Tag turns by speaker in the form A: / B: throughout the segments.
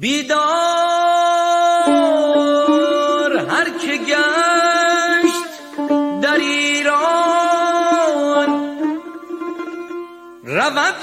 A: بیدار هر که گشت در ایران رود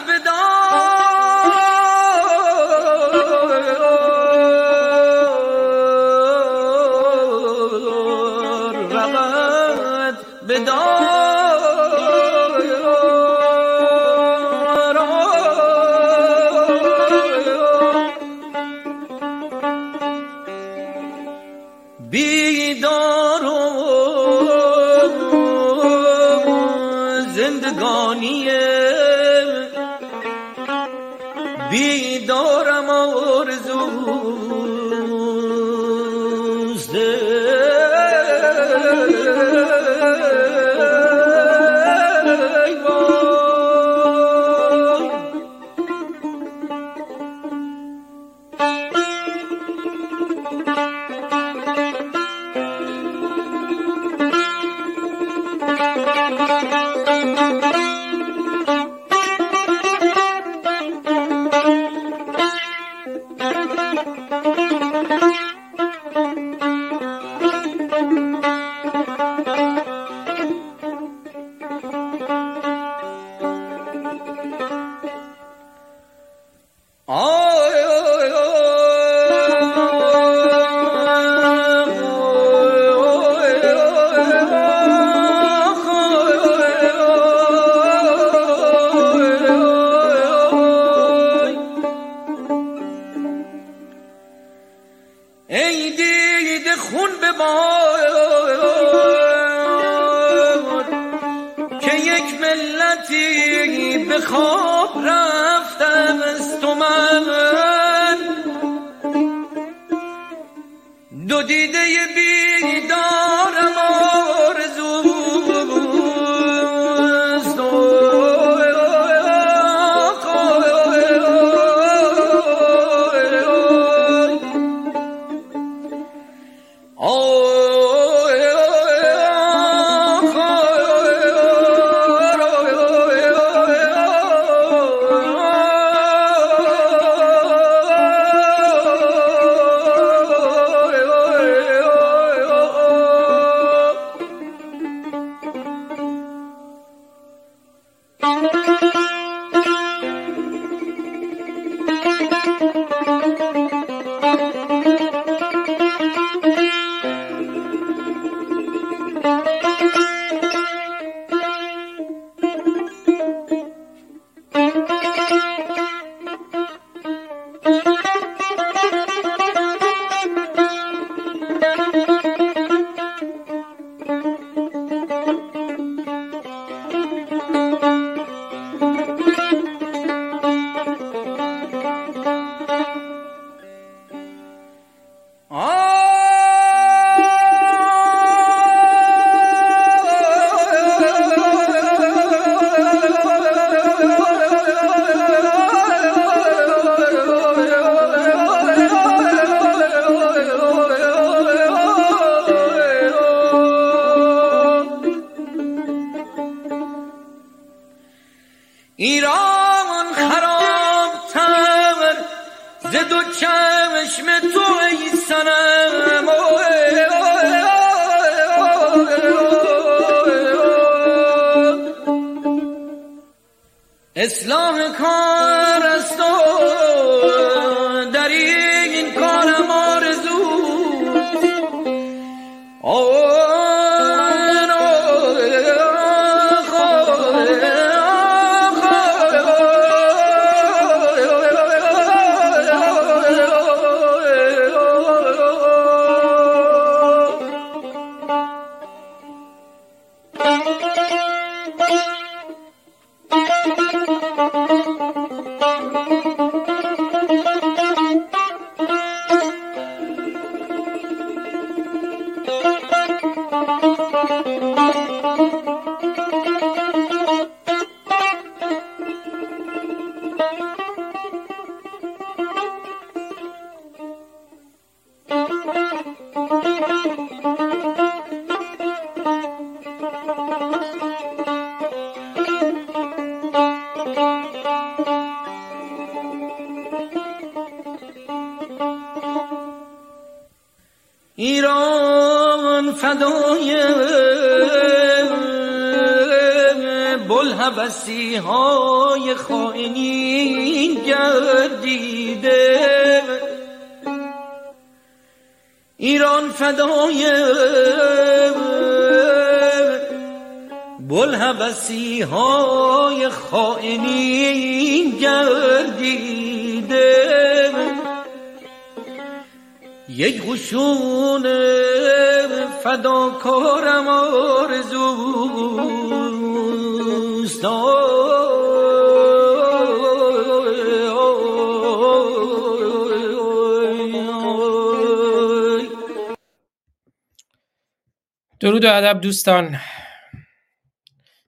B: ادب دوستان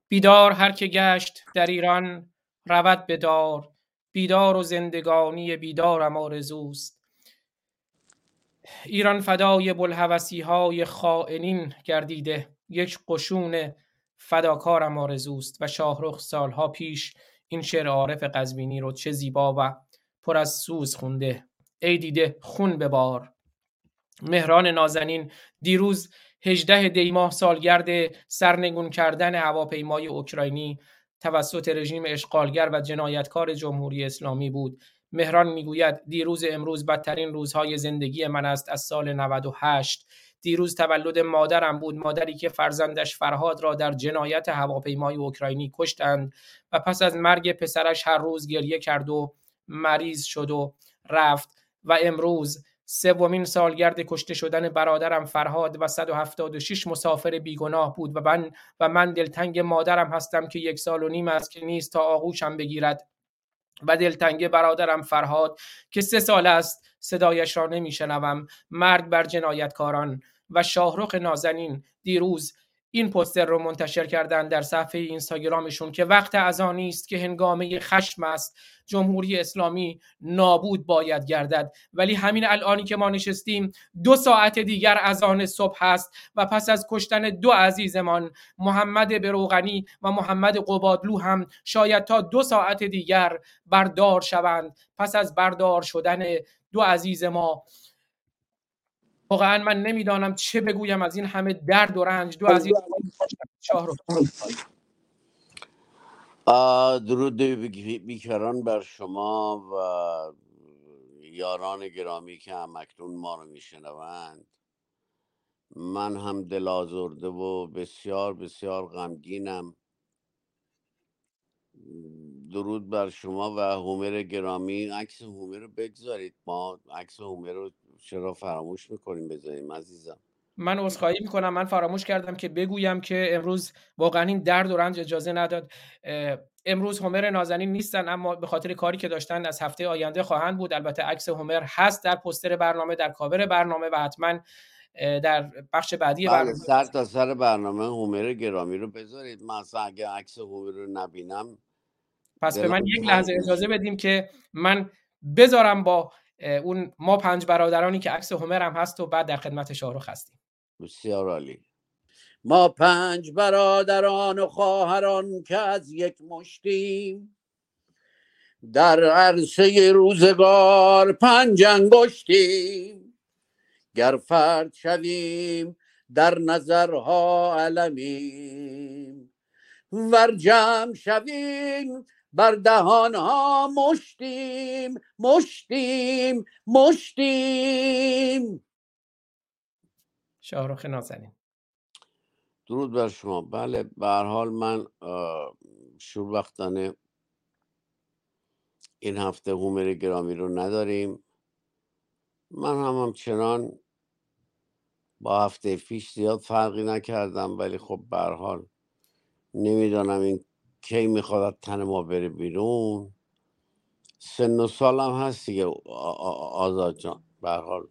B: بیدار هر که گشت در ایران رود بدار بیدار و زندگانی بیدارم آرزوست. ایران فدای بلحوثی های خائنین گردیده یک قشون فداکارم آرزوست و شاهرخ سالها پیش این شعر عارف قزوینی رو چه زیبا و پر از سوز خونده. ای دیده خون ببار. مهران نازنین دیروز 18 دیماه سالگرد سرنگون کردن هواپیمای اوکراینی توسط رژیم اشغالگر و جنایتکار جمهوری اسلامی بود. مهران می‌گوید دیروز امروز بدترین روزهای زندگی من است از سال 98 دیروز تولد مادرم بود مادری که فرزندش فرهاد را در جنایت هواپیمای اوکراینی کشتند و پس از مرگ پسرش هر روز گریه کرد و مریض شد و رفت. و امروز سومین سالگرد کشته شدن برادرم فرهاد و 176 مسافر بیگناه بود و من و من دلتنگ مادرم هستم که یک سال و نیم است که نیست تا آغوشم بگیرد. و دلتنگ برادرم فرهاد که سه سال است صدایش را نمیشنوم. مرگ بر جنایتکاران و شاهرخ نازنین دیروز این پوستر رو منتشر کردن در صفحه اینستاگرامشون که وقت از آن است که هنگامه خشم است. جمهوری اسلامی نابود باید گردد. ولی همین الانی که ما نشستیم دو ساعت دیگر از آن صبح است و پس از کشتن دو عزیزمان محمد بروغنی و محمد قبادلو هم شاید تا دو ساعت دیگر بردار شوند. پس از بردار شدن دو عزیز ما واقعا من نمی‌دانم چه بگویم از این همه درد و رنج. دو عزیز شاه رو
C: درود بیکران بر شما و یاران گرامی که هم اکنون ما رو میشنوند. من هم دل آزرده و بسیار بسیار غمگینم. درود بر شما و هومر گرامی. عکس هومر رو بگذارید. ما عکس هومر رو چرا فراموش می‌کنیم بذاریم عزیزم؟
B: من عذرخواهی می‌کنم. من فراموش کردم که بگویم که امروز واقعا این درد و رنج اجازه نداد. امروز همر نازنین نیستن اما به خاطر کاری که داشتن از هفته آینده خواهند بود. البته عکس همر هست در پستر برنامه در کاور برنامه و حتما در بخش بعدی
C: بله سر تا سر برنامه هومر گرامی رو بذارید. من اصلا اگه عکس هومر رو نبینم
B: پس به من یک لحظه اجازه بدیم که من بذارم با اون ما پنج برادرانی که عکس هومر هم هست و بعد در خدمت شاهرخ هستیم.
C: بسیار عالی. ما پنج برادران و خواهران که از یک مشتیم. در عرصه روزگار پنج انگشتیم. گر فرد شویم در نظرها علمیم. ور جمع شویم بر دهان ها مشتیم مشتیم مشتیم.
B: شاهرخ نازنین.
C: درود بر شما. بله به حال من شوربختانه این هفته هومر گرامی رو نداریم. من هم همچنان با هفته پیش زیاد فرقی نکردم ولی خب به حال نمی‌دانم این کی می‌خواد تن ما بره بیرون؟ سن و سالم هست دیگه آزاد جان. به حال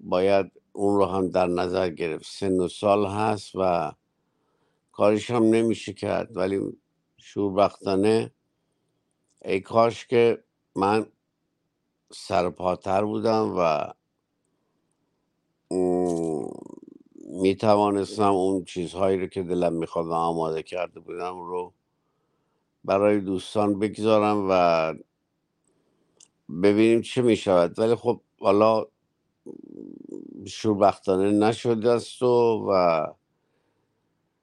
C: باید اون رو هم در نظر گرفت. سن و سال هست و کارش هم نمیشه کرد ولی شوربختانه ای کاش که من سرپاتر بودم و می توانستم اون چیزهایی رو که دلم می‌خواد آماده کرده بودم رو برای دوستان بگذارم و ببینیم چه می شود ولی خب حالا شوربختانه نشده است و, و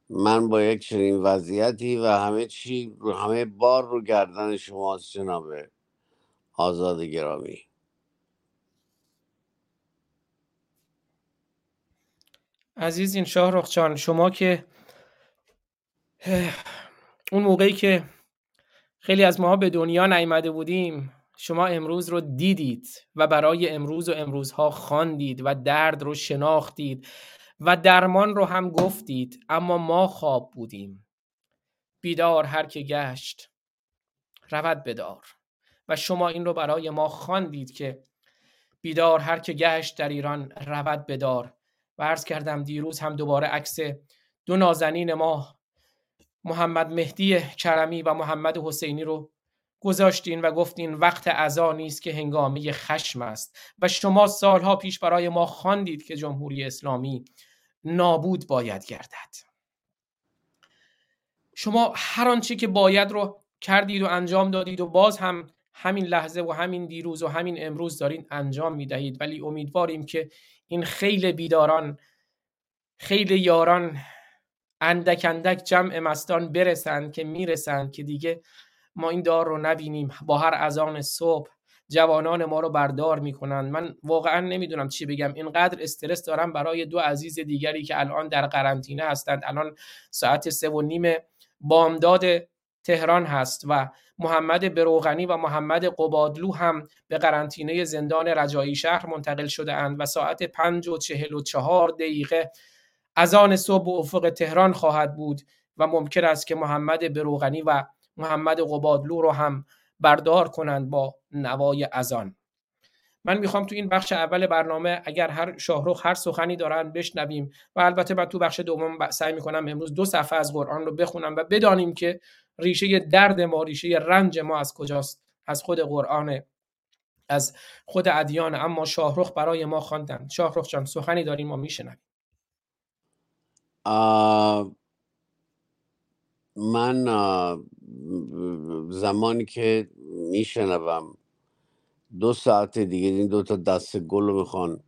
C: من با یک چنین وضعیتی و همه چی همه بار رو گردن شماست جناب آزاد گرامی.
B: عزیز شاه رخچان شما که اون موقعی که خیلی از ماها به دنیا نیامده بودیم. شما امروز رو دیدید و برای امروز و امروزها خواندید و درد رو شناختید و درمان رو هم گفتید اما ما خواب بودیم. بیدار هر که گشت رود بدار و شما این رو برای ما خواندید که بیدار هر که گشت در ایران رود بدار و عرض کردم دیروز هم دوباره عکس دو نازنین ما محمد مهدی کرمی و محمد حسینی رو گذاشتین و گفتین وقت عزا نیست که هنگامه خشم است و شما سالها پیش برای ما خواندید که جمهوری اسلامی نابود باید گردد. شما هر آنچه که باید رو کردید و انجام دادید و باز هم همین لحظه و همین دیروز و همین امروز دارین انجام می‌دهید ولی امیدواریم که این خیلی بیداران خیلی یاران اندک اندک جمع مستان برسند که می‌رسند که دیگه ما این دار رو نبینیم. با هر اذان صبح جوانان ما رو بردار می‌کنن من واقعا نمی‌دونم چی بگم. اینقدر استرس دارم برای دو عزیز دیگری که الان در قرنطینه هستند. الان ساعت سه و نیم بامداد تهران هست و محمد بروغنی و محمد قبادلو هم به قرنطینه زندان رجایی شهر منتقل شده اند و ساعت پنج و چهل و چهار دقیقه از آن صبح افق تهران خواهد بود و ممکن است که محمد بروغنی و محمد قبادلو رو هم بردار کنند با نوای ازان من می‌خوام تو این بخش اول برنامه اگر هر شاهروخ هر سخنی دارن بشنویم و البته بعد تو بخش دوم سعی می‌کنم امروز دو صفحه از قرآن رو بخونم و بدانیم که ریشه درد ما ریشه رنج ما از کجاست از خود قرآن از خود ادیان. اما شاهروخ برای ما خواندن. شاهروخ جان سخنی داریم ما میشنویم.
C: من زمانی که میشنوم دو ساعت دیگه این دو تا دست گل رو می‌خوان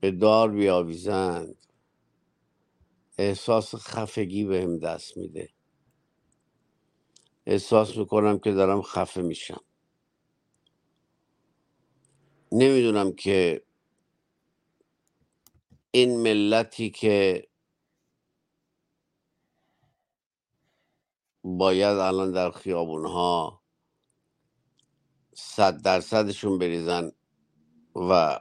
C: به دار بیاویزند. احساس خفگی بهم دست میده. احساس می‌کنم که دارم خفه میشم. نمی‌دونم که این ملتی که باید الان در خیابون ها صد درصدشون بریزن و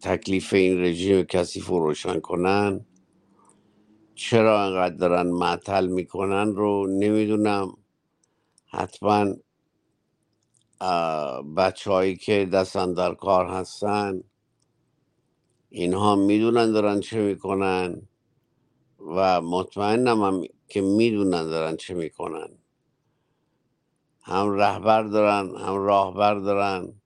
C: تکلیف این رژیم کسی روشن کنن. چرا انقدر دارن معطل می‌کنن رو نمی‌دونم. حتما بچه که دستن در کار هستن اینها می‌دونن دارن چه می‌کنن و مطمئنم هم که می‌دونن دارن چه می‌کنن. هم رهبر دارن هم راهبر دارن.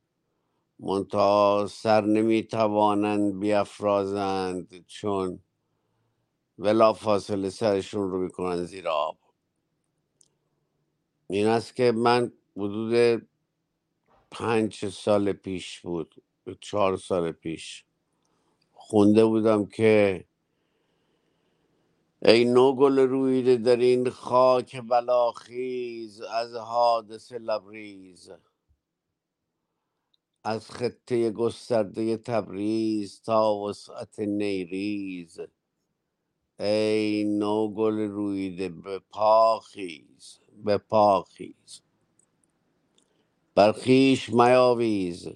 C: منتها سر نمی‌توانند بیافرازند چون ولا فاصله سرشون رو می‌کنن زیر آب. این است که من حدود پنج سال پیش بود چهار سال پیش. خونده بودم که ای نوگل رویده در این خاک بلاخیز از حادث لبریز. از خطه گسترده تبریز تا وسعت نیریز. ای نوگل رویده به پاخیز به پاخیز. برخیش میاویز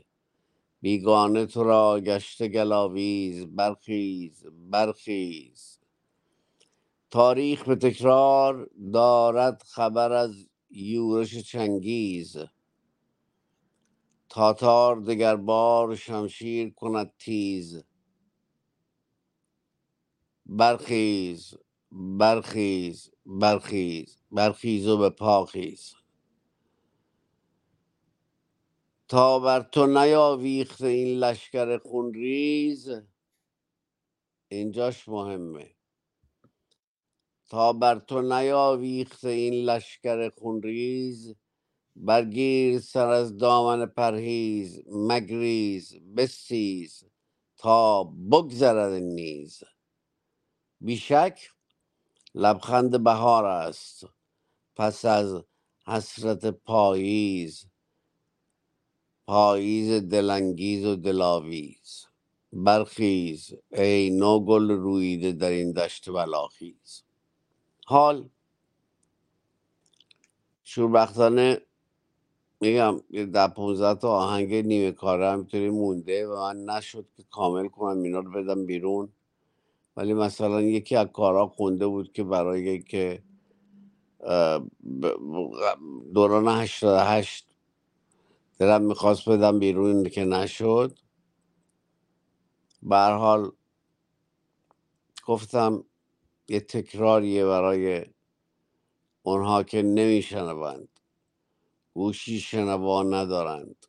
C: بیگانه تو را گشته گلاویز. برخیز برخیز تاریخ به تکرار دارد خبر از یورش چنگیز. تاتار دگر بار شمشیر کند تیز. برخیز برخیز برخیز برخیز و به پاخیز تا بر تو نیاویخت این لشکر خونریز اینجاش مهمه. تا بر تو نیاویخت این لشکر خونریز. برگیر سر از دامن پرهیز مگریز بسیز تا بگذرد نیز. بیشک لبخند بهار است پس از حسرت پاییز پاییز دلانگیز و دلاویز. برخیز ای نو گل رویده در این دشت بلاخیز. حال شوربختانه میگم ده 15 تا آهنگ نیمه کاره همینطوری مونده و من نشد که کامل کنم اینا رو بدم بیرون. ولی مثلا یکی از کارا خونده بود که برای که دوران 88 دلم می‌خواست بدم بیرون که نشد. حال گفتم یه تکراریه برای اونها که نمیشنوند. گوشی شنوا ندارند.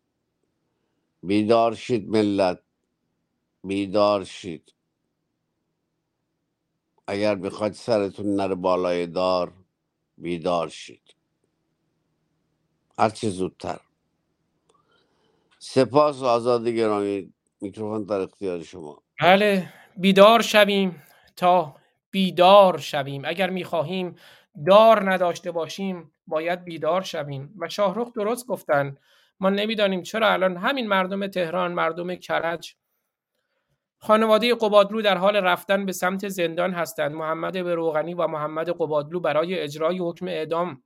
C: بیدار شید ملت. بیدار شید. اگر می‌خواید سرتون نره بالای دار بیدار شید. هرچه زودتر. سپاس آزاد گرامی. میکروفون در اختیار شما.
B: بله بیدار شویم تا بیدار شویم. اگر می‌خواهیم دار نداشته باشیم باید بیدار شویم. و شاهرخ درست گفتن. ما نمی‌دانیم چرا الان همین مردم تهران مردم کرج خانواده قبادلو در حال رفتن به سمت زندان هستند. محمد روغنی و محمد قبادلو برای اجرای حکم اعدام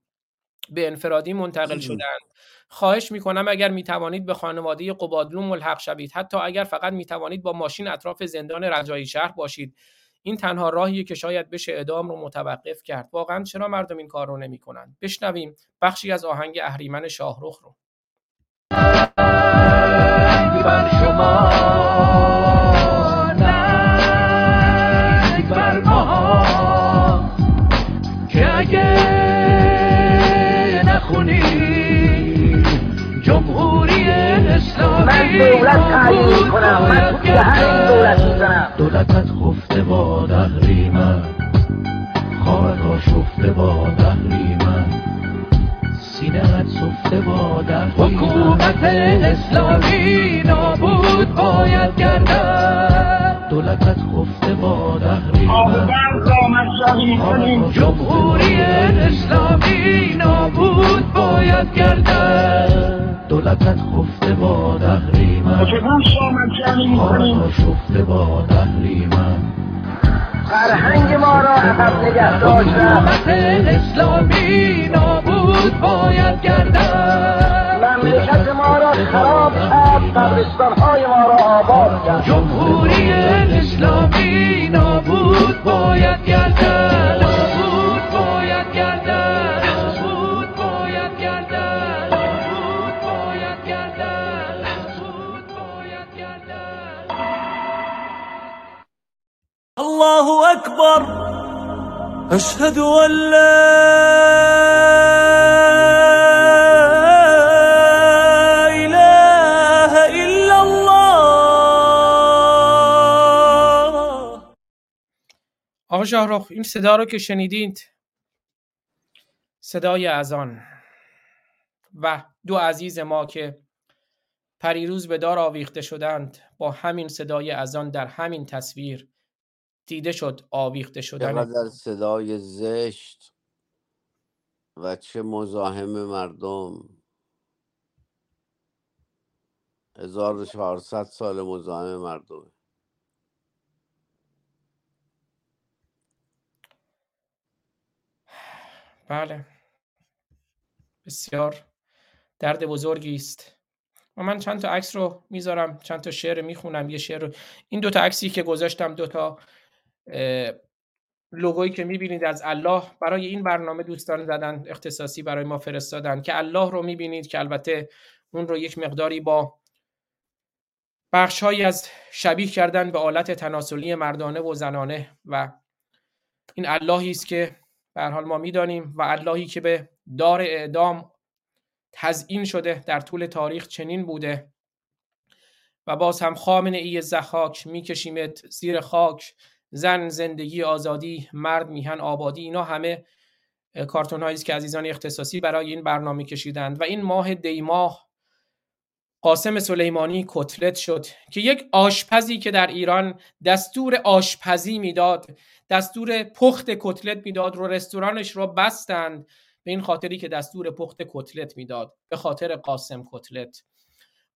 B: به انفرادی منتقل شدند. خواهش می‌کنم اگر می‌توانید به خانواده قبادلو ملحق شوید. حتی اگر فقط می‌توانید با ماشین اطراف زندان رجایی شهر باشید. این تنها راهیه که شاید بشه اعدام رو متوقف کرد. واقعا چرا مردم این کار رو نمی‌کنن؟ بشنویم بخشی از آهنگ اهریمن شاهرخ رو. دولت تعیین کنم من دولت می‌زنم دولتت خفته با دهری من خواهد شفته با دهری من. سینهت سفته با دهری حکومت اسلامی نابود باید گردد. دولتت خفته با من جمهوری اسلامی نابود باید گردد. دولتت خفته با دهری من. شفته با من. فرهنگ ما را عقب نگه داشتن. اسلامی نابود باید گردد. مملکت ما را خراب کرد قبرستان های ما را آباد کرد. جمهوری اسلامی نابود باید گردد. الله اکبر اشهد ان لا اله الا الله. آقا شاهرخ این صدا رو که شنیدید صدای اذان و دو عزیز ما که پریروز به دار آویخته شدند با همین صدای اذان در همین تصویر دیده شد آویخته شدن.
C: در صدای زشت و چه مزاحم مردم. 1400 سال مزاحم مردم.
B: بله. بسیار درد بزرگی است. و من چند تا عکس رو می‌ذارم چند تا شعر می‌خونم. یه شعر رو این دو تا عکسی که گذاشتم دو تا لوگویی که می‌بینید از الله برای این برنامه دوستان زدن اختصاصی برای ما فرستادن که الله رو می‌بینید که البته اون رو یک مقداری با بخشهایی از شبیه کردن به آلت تناسلی مردانه و زنانه و این اللهی است که به حال ما می‌دانیم و اللهی که به دار اعدام تزیین شده در طول تاریخ چنین بوده و باز هم خامنه ای زخاک میکشیمت زیر خاک زن زندگی آزادی مرد میهن آبادی اینا همه کارتون هایی که عزیزان اختصاصی برای این برنامه کشیدند. و این ماه دی ماه قاسم سلیمانی کتلت شد که یک آشپزی که در ایران دستور آشپزی می‌داد دستور پخت کتلت می‌داد رو رستورانش رو بستند. به این خاطری که دستور پخت کتلت می‌داد. به خاطر قاسم کتلت.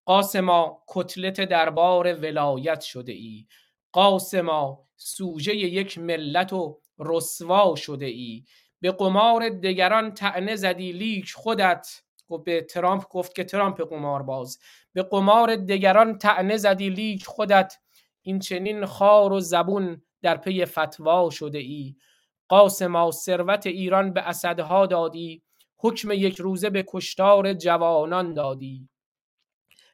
B: قاسما کتلت دربار ولایت شده ای. قاسما سوژه یک ملت و رسوا شده ای. به قمار دگران طعنه زدی لیک خودت. گفت به ترامپ گفت که ترامپ قمار باز. به قمار دگران طعنه زدی لیک خودت. این چنین خوار و زبون در پی فتوا شده ای. قاسما ثروت ایران به اسدها دادی. حکم یک روزه به کشتار جوانان دادی.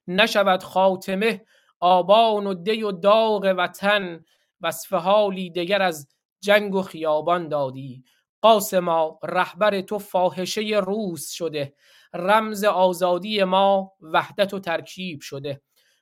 B: نشود خاتمه آبان و دی و داغ وطن وصف حالی دگر از جنگ و خیابان دادی. قاسما رهبر تو فاحشه روز شده. رمز آزادی ما وحدت و ترکیب شده.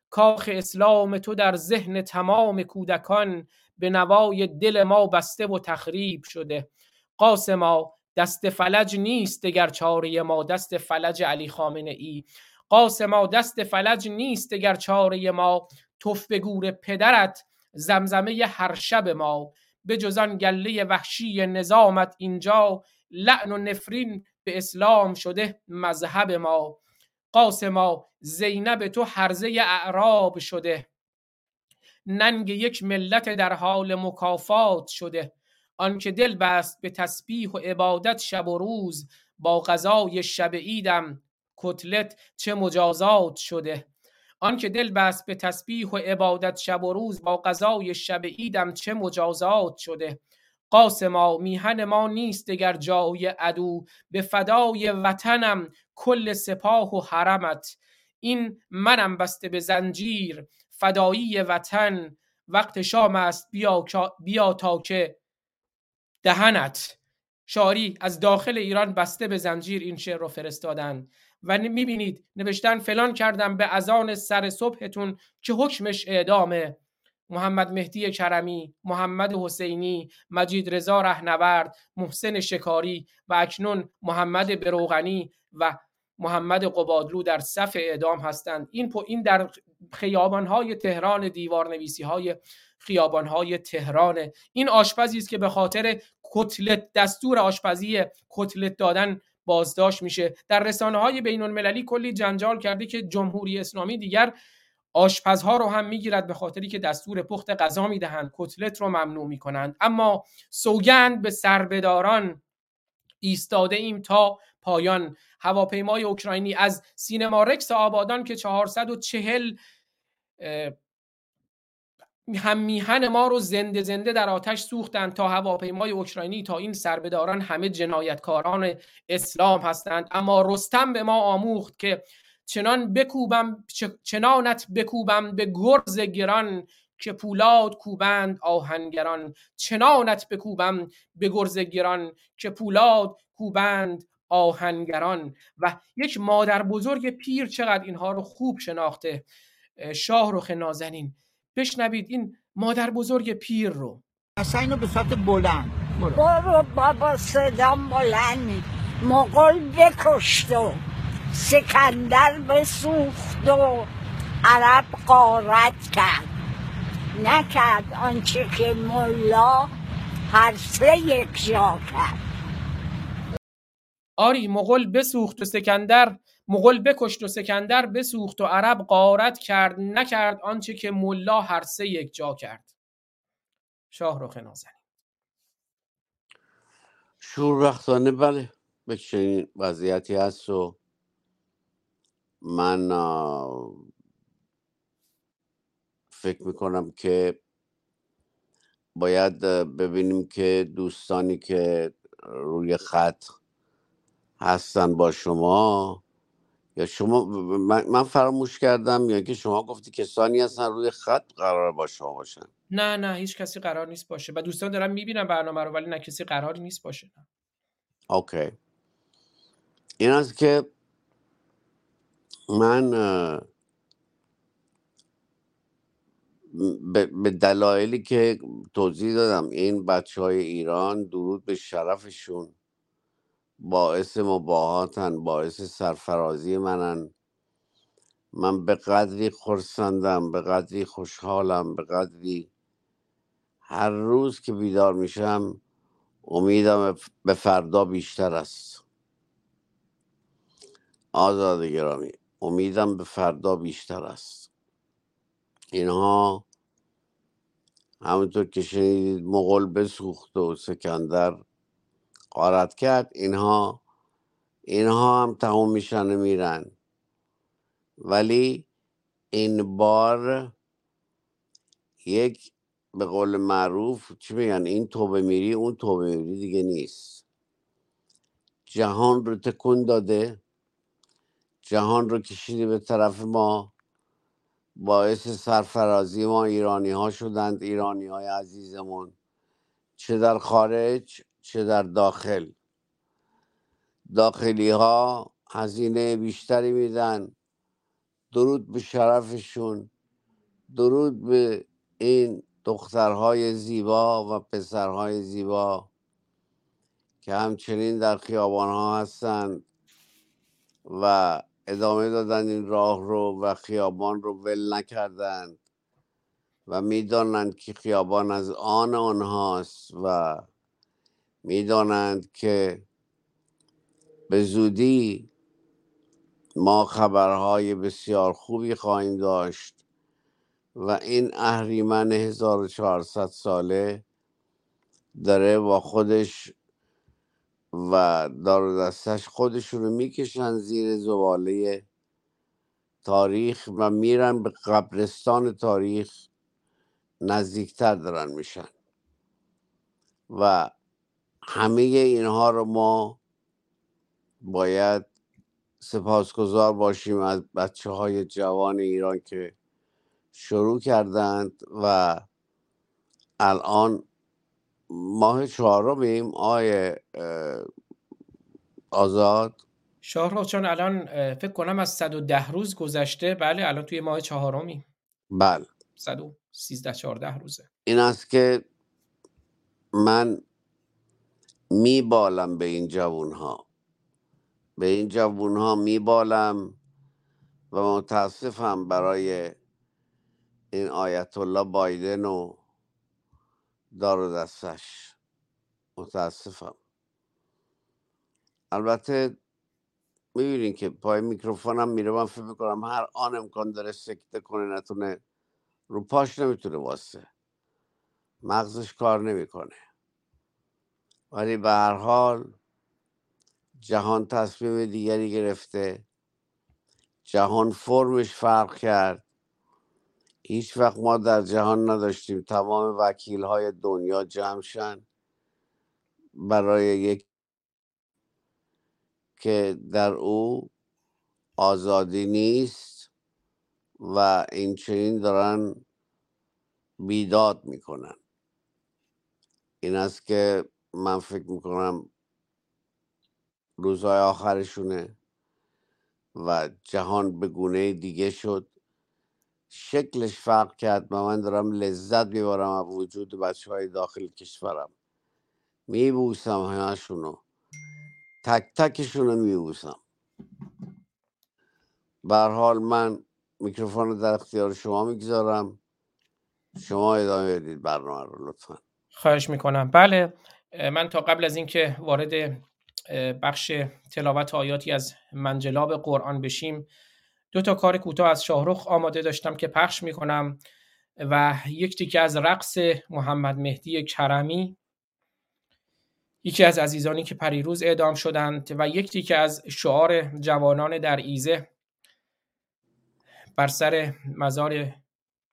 B: کاخ اسلام تو در ذهن تمام کودکان به نوای دل ما بسته و تخریب شده. قاسما دست فلج نیست دگر چاره ما دست فلج علی خامنه ای. قاسما دست فلج نیست دگر چاره ما. توف به گور پدرت زمزمه هر شب ما. به جزان گله وحشی نظامت اینجا لعن و نفرین به اسلام شده مذهب ما. قاسما زینب تو حرزه اعراب شده. ننگ یک ملت در حال مکافات شده. آنکه دل بست به تسبیح و عبادت شب و روز با غذای شب عیدم کتلت چه مجازات شده. آنکه دل بست به تسبیح و عبادت شب و روز با غذای شب عیدم چه مجازات شده. قاسما میهن ما نیست دگر جای عدو. به فدای وطنم کل سپاه و حرمت. این منم بسته به زنجیر. فدایی وطن. وقت شام است بیا, بیا تا که دهنت. شاری از داخل ایران بسته به زنجیر این شعر رو فرستادن. و می‌بینید نوشتن فلان کردم به ازان سر صبحتون که حکمش اعدامه. محمد مهدی کرمی، محمد حسینی، مجید رضا رهنورد، محسن شکاری و اکنون محمد بروغنی و محمد قبادلو در صف اعدام هستند. این این در خیابانهای تهران دیوار نویسی های خیابانهای تهران. این آشپزی است که به خاطر کتلت دستور آشپزی کتلت دادن بازداشت میشه. در رسانه های بین المللی کلی جنجال کرده که جمهوری اسلامی دیگر آشپزها رو هم می‌گیرد به خاطری که دستور پخت غذا می‌دهند کتلت رو ممنوع می‌کنند. اما سوگند به سربداران ایستاده ایم تا پایان. هواپیمای اوکراینی از سینما رکس آبادان که 440 هم میهن ما رو زنده زنده در آتش سوختند تا هواپیمای اوکراینی تا این سربداران همه جنایتکاران اسلام هستند. اما رستم به ما آموخت که چنان بکوبم چنانت بکوبم به گرز گران که پولاد کوبند آهنگران. چنانت بکوبم به گرز گران که پولاد کوبند آهنگران. و یک مادر بزرگ پیر چقدر اینها رو خوب شناخته. شاه رخ نازنین بشنوید این مادر بزرگ پیر رو.
D: اصلا اینو به صورت بلند.
E: برو. بابا صدام بلند مغل بکشت و سکندر بسوخت و عرب قارت کرد. نکرد آنچه که ملا هر سه یک جا کرد.
B: آری مغل بسوخت و سکندر مغل بکشت و سکندر بسوخت و عرب قارت کرد نکرد آنچه که ملا هر سه یک جا کرد. شاهرخ نازنین.
C: شوربختانه بله. به چنین وضعیتی هست و من فکر می‌کنم که باید ببینیم که دوستانی که روی خط هستن با شما یا شما من, من فراموش کردم یا که شما گفتی کسانی هستن روی خط قرار با شما باشن.
B: نه نه هیچ کسی قرار نیست باشه و دوستان دارن می‌بینن برنامه رو ولی نه کسی قراری نیست باشه.
C: اوکی. این است که من به دلایلی که توضیح دادم این بچه های ایران درود به شرفشون. باعث مباهاتن باعث سرفرازی منن. من به قدری خرسندم به قدری خوشحالم به قدری هر روز که بیدار میشم امیدم به فردا بیشتر است. آزاد گرامی امیدم به فردا بیشتر است. اینها همونطور که شنیدید مغول بسوخت و سکندر قارت کرد. اینها اینها هم تموم میشن و میرن. ولی این بار یک به قول معروف چی میگن؟ این توبه میری اون توبه میری دیگه نیست. جهان رو تکون داده. جهان رو کشیده به طرف ما. باعث سرفرازی ما ایرانی ها شدند ایرانی های عزیزمون. چه در خارج چه در داخل. داخلی ها هزینه بیشتری میدن. درود به شرفشون. درود به این دخترهای زیبا و پسرهای زیبا که همچنین در خیابان ها هستند و ادامه دادن این راه رو و خیابان رو ول نکردند و می‌دانند که خیابان از آن آنهاست و می‌دانند که به زودی ما خبرهای بسیار خوبی خواهیم داشت و این اهریمن 1400 ساله داره با خودش و دار دستش خودشون رو می‌کشن زیر زباله تاریخ و میرن به قبرستان تاریخ نزدیکتر دارن میشن. و همه اینها رو ما باید سپاسگزار باشیم از بچه های جوان ایران که شروع کردند و الان ماه چهارمیم آقای آزاد.
B: شاهرخ چون الان فکر کنم از 110 روز گذشته. بله الان توی ماه چهارمی
C: بله.
B: 113 14 روزه.
C: این است که من میبالم به این جوون ها به این جوون ها میبالم و متاسفم برای این آیت الله بایدن و دار و دستش. متاسفم. البته می‌بینین که پای میکروفونم میره من فکر می‌کنم هر آن امکان داره سکته کنه نتونه رو پاش نمی‌تونه واسه. مغزش کار نمی‌کنه. ولی به هر حال جهان تصمیم دیگری گرفته. جهان فرمش فرق کرد. هیچ وقت ما در جهان نداشتیم. تمام وکیل های دنیا جمعشن برای یک که در او آزادی نیست و این چنین دارن بیداد می‌کنن. این است که من فکر می‌کنم روزهای آخرشونه و جهان به گونه دیگه شد. شکلش فرق کرد و من دارم لذت می‌برم از وجود بچه های داخل کشورم. میبوسم همشونو. تک تکشون رو میبوسم حال من میکروفون رو در اختیار شما می‌گذارم. شما ادامه بدید برنامه رو لطفا.
B: خواهش می‌کنم. بله. من تا قبل از اینکه وارد بخش تلاوت آیاتی از منجلاب قرآن بشیم دو تا کار کوتاه از شاهرخ آماده داشتم که پخش می‌کنم و یک تیکه از رقص محمد مهدی کرمی یکی از عزیزانی که پریروز اعدام شدند و یک تیکه از شعار جوانان در ایزه بر سر مزار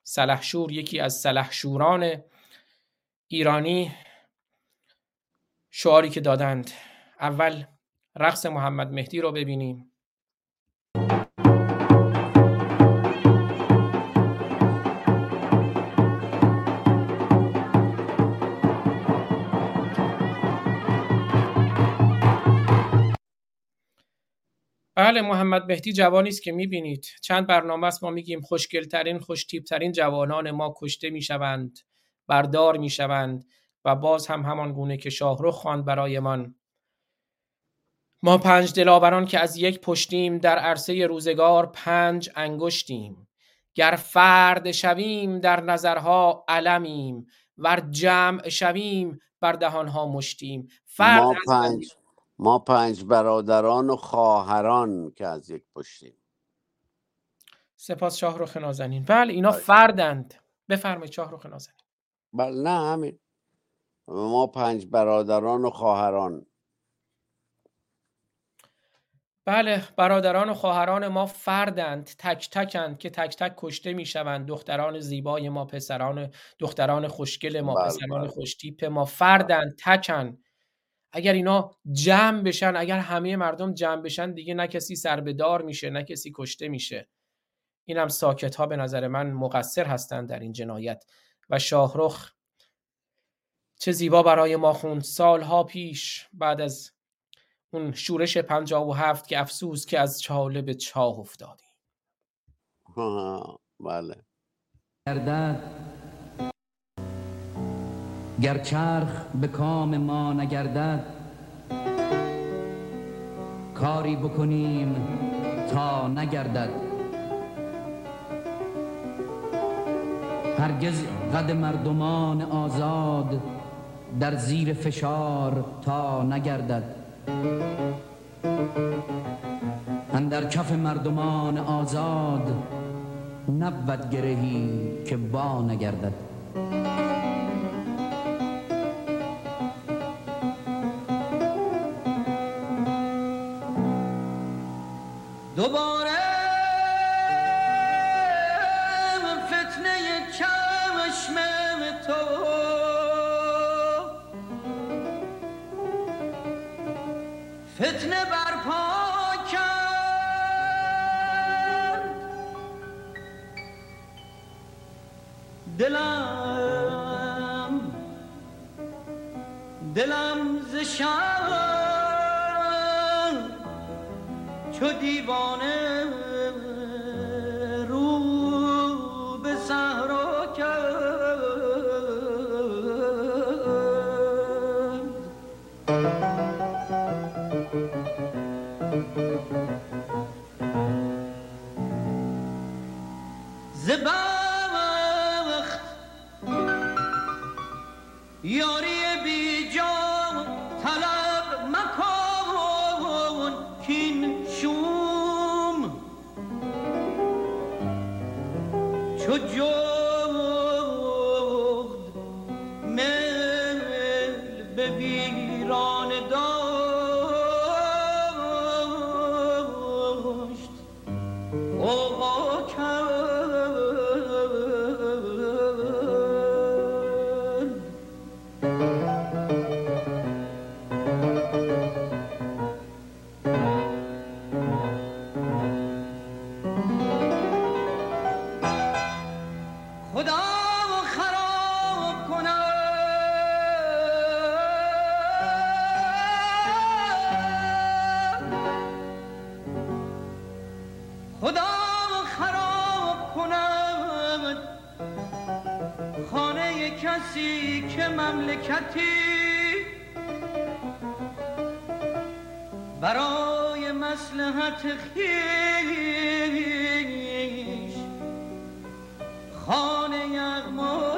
B: سلحشور یکی از سلحشوران ایرانی شعاری که دادند. اول رقص محمد مهدی رو ببینیم. بله محمد مهدی جوانی است که می‌بینید. چند برنامه است ما میگیم خوشگلترین خوشتیبترین جوانان ما کشته می‌شوند بردار می‌شوند. و باز هم همان گونه که شاهرخ خواند برایمان. ما پنج دلاوران که از یک پشتیم در عرصه روزگار پنج انگشتیم. گر فرد شویم در نظرها علمیم ور جمع شویم بر دهانها مشتیم. فرد
C: ما پنج ما پنج برادران و خواهران که از یک پشتیم.
B: سپاس شاهرخ نازنین. بله اینا
C: باشه.
B: فردند. بفرمایید شاهرخ نازنین.
C: بله نه همین. ما پنج برادران و خواهران.
B: بله برادران و خواهران ما فردند تک تکند که تک تک کشته می‌شوند. دختران زیبای ما پسران دختران خوشگل ما
C: بله،
B: پسران
C: بله.
B: خوشتیپ ما فردند تکن. اگر اینا جمع بشن اگر همه مردم جمع بشن دیگه نه کسی سربدار میشه نه کسی کشته میشه. اینم ساکت ها به نظر من مقصر هستند در این جنایت. و شاهرخ چه زیبا برای ما خوند سالها پیش بعد از اون شورش پنجاب و هفت که افسوس که از چاله به چاه افتادیم.
C: بله.
F: گردد. گر چرخ به کام ما نگردد کاری بکنیم تا نگردد. هرگز قد مردمان آزاد در زیر فشار تا نگردد. اندر کف مردمان آزاد نبود گرهی که با نگردد.
A: دوباره برپا کرد. دلم دلم ز شرم چو دیوانه You're مملکتی برای مسلحت خیش خانه یغما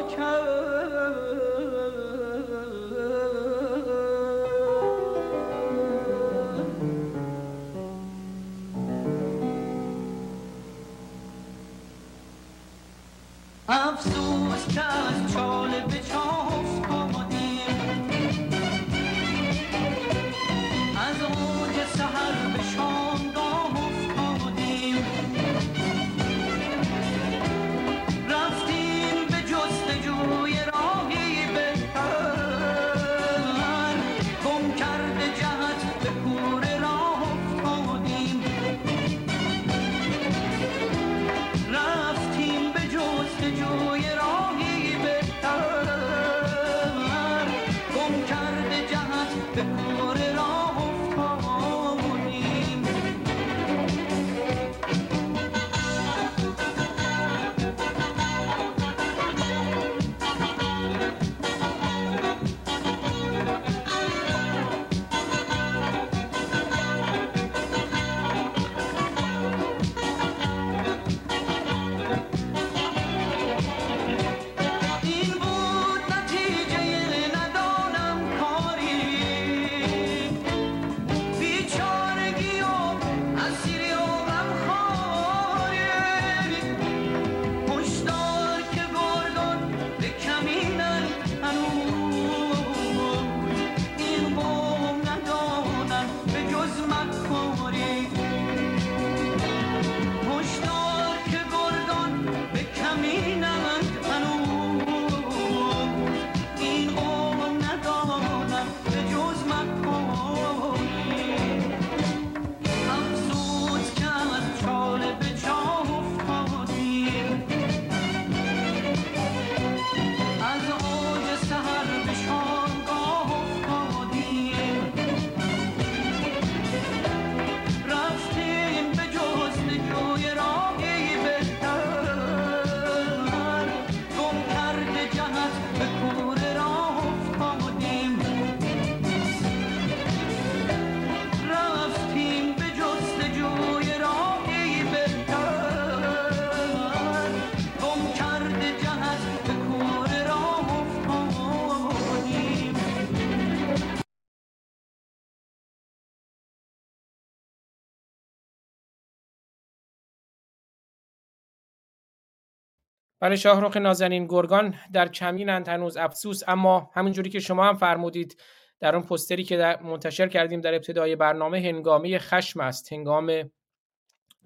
B: بله شاهرخ نازنین گرگان در کمینند هنوز افسوس اما همونجوری که شما هم فرمودید در اون پستری که در منتشر کردیم در ابتدای برنامه هنگامه خشم است هنگام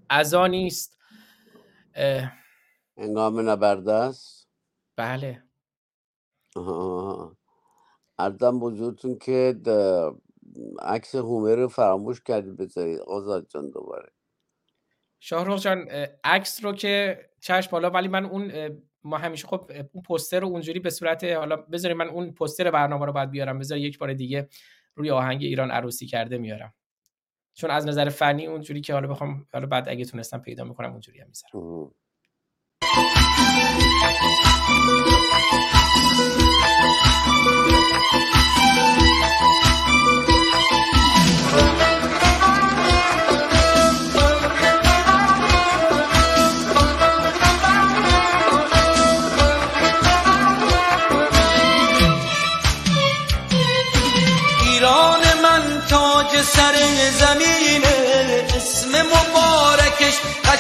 B: عزا نیست.
C: هنگام نبرده است
B: بله.
C: عرضم بزرگتون که عکس هومر رو فراموش کردید بذارید. آزاد جان دوباره.
B: شاهرخ جان عکس رو که چشم حالا ولی من اون ما همیشه خب اون پوستر رو اونجوری به صورت حالا بذارید من اون پوستر برنامه رو بعد بیارم بذار یک بار دیگه روی آهنگ ایران عروسی کرده میارم. چون از نظر فنی اونجوری که حالا بخوام حالا بعد اگه تونستم پیدا می‌کنم اونجوری هم می‌ذارم.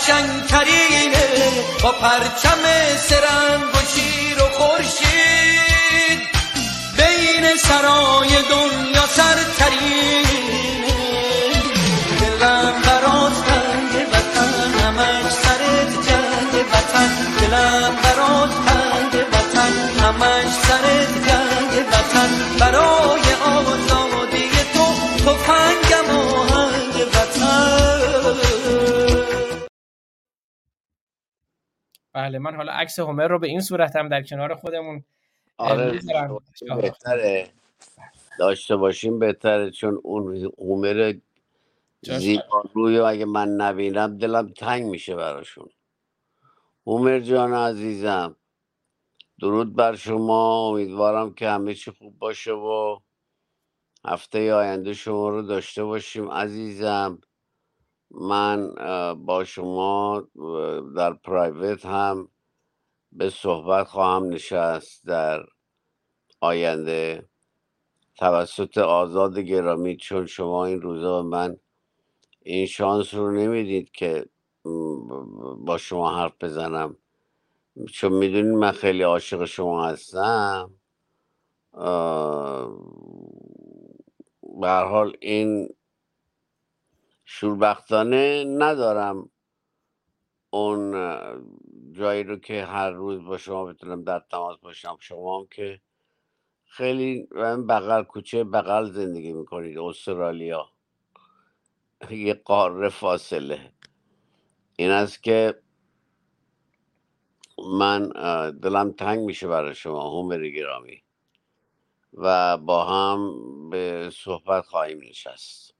A: قشنگترینه با پرچم سرنگ و شیر و خورشید. بین سرای دنیا سرترینه. دلم برات تنگ وطن همش سرت جنگ وطن. دلم برات تنگ وطن همش سرت جنگ وطن. برای
B: بله من حالا عکس هومر رو به این صورت هم در کنار خودمون
C: آره. بهتره. داشته باشیم بهتره چون اون هومر زیبا روی اگه من نبینم دلم تنگ میشه براشون. هومر جان عزیزم درود بر شما. امیدوارم که همه چی خوب باشه و هفته آینده شما رو داشته باشیم عزیزم. من با شما در پرایوت هم به صحبت خواهم نشست در آینده. توسط آزاد گرامی چون شما این روزا من این شانس رو نمی‌دید که با شما حرف بزنم. چون می‌دونید من خیلی عاشق شما هستم. به حال این شوربختانه ندارم اون جایی رو که هر روز با شما بتونم در تماس باشم. شما هم که خیلی من بغل کوچه بغل زندگی می‌کنید استرالیا. یه قاره فاصله. این است که من دلم تنگ میشه برای شما هومر گرامی. و با هم به صحبت خواهیم نشست.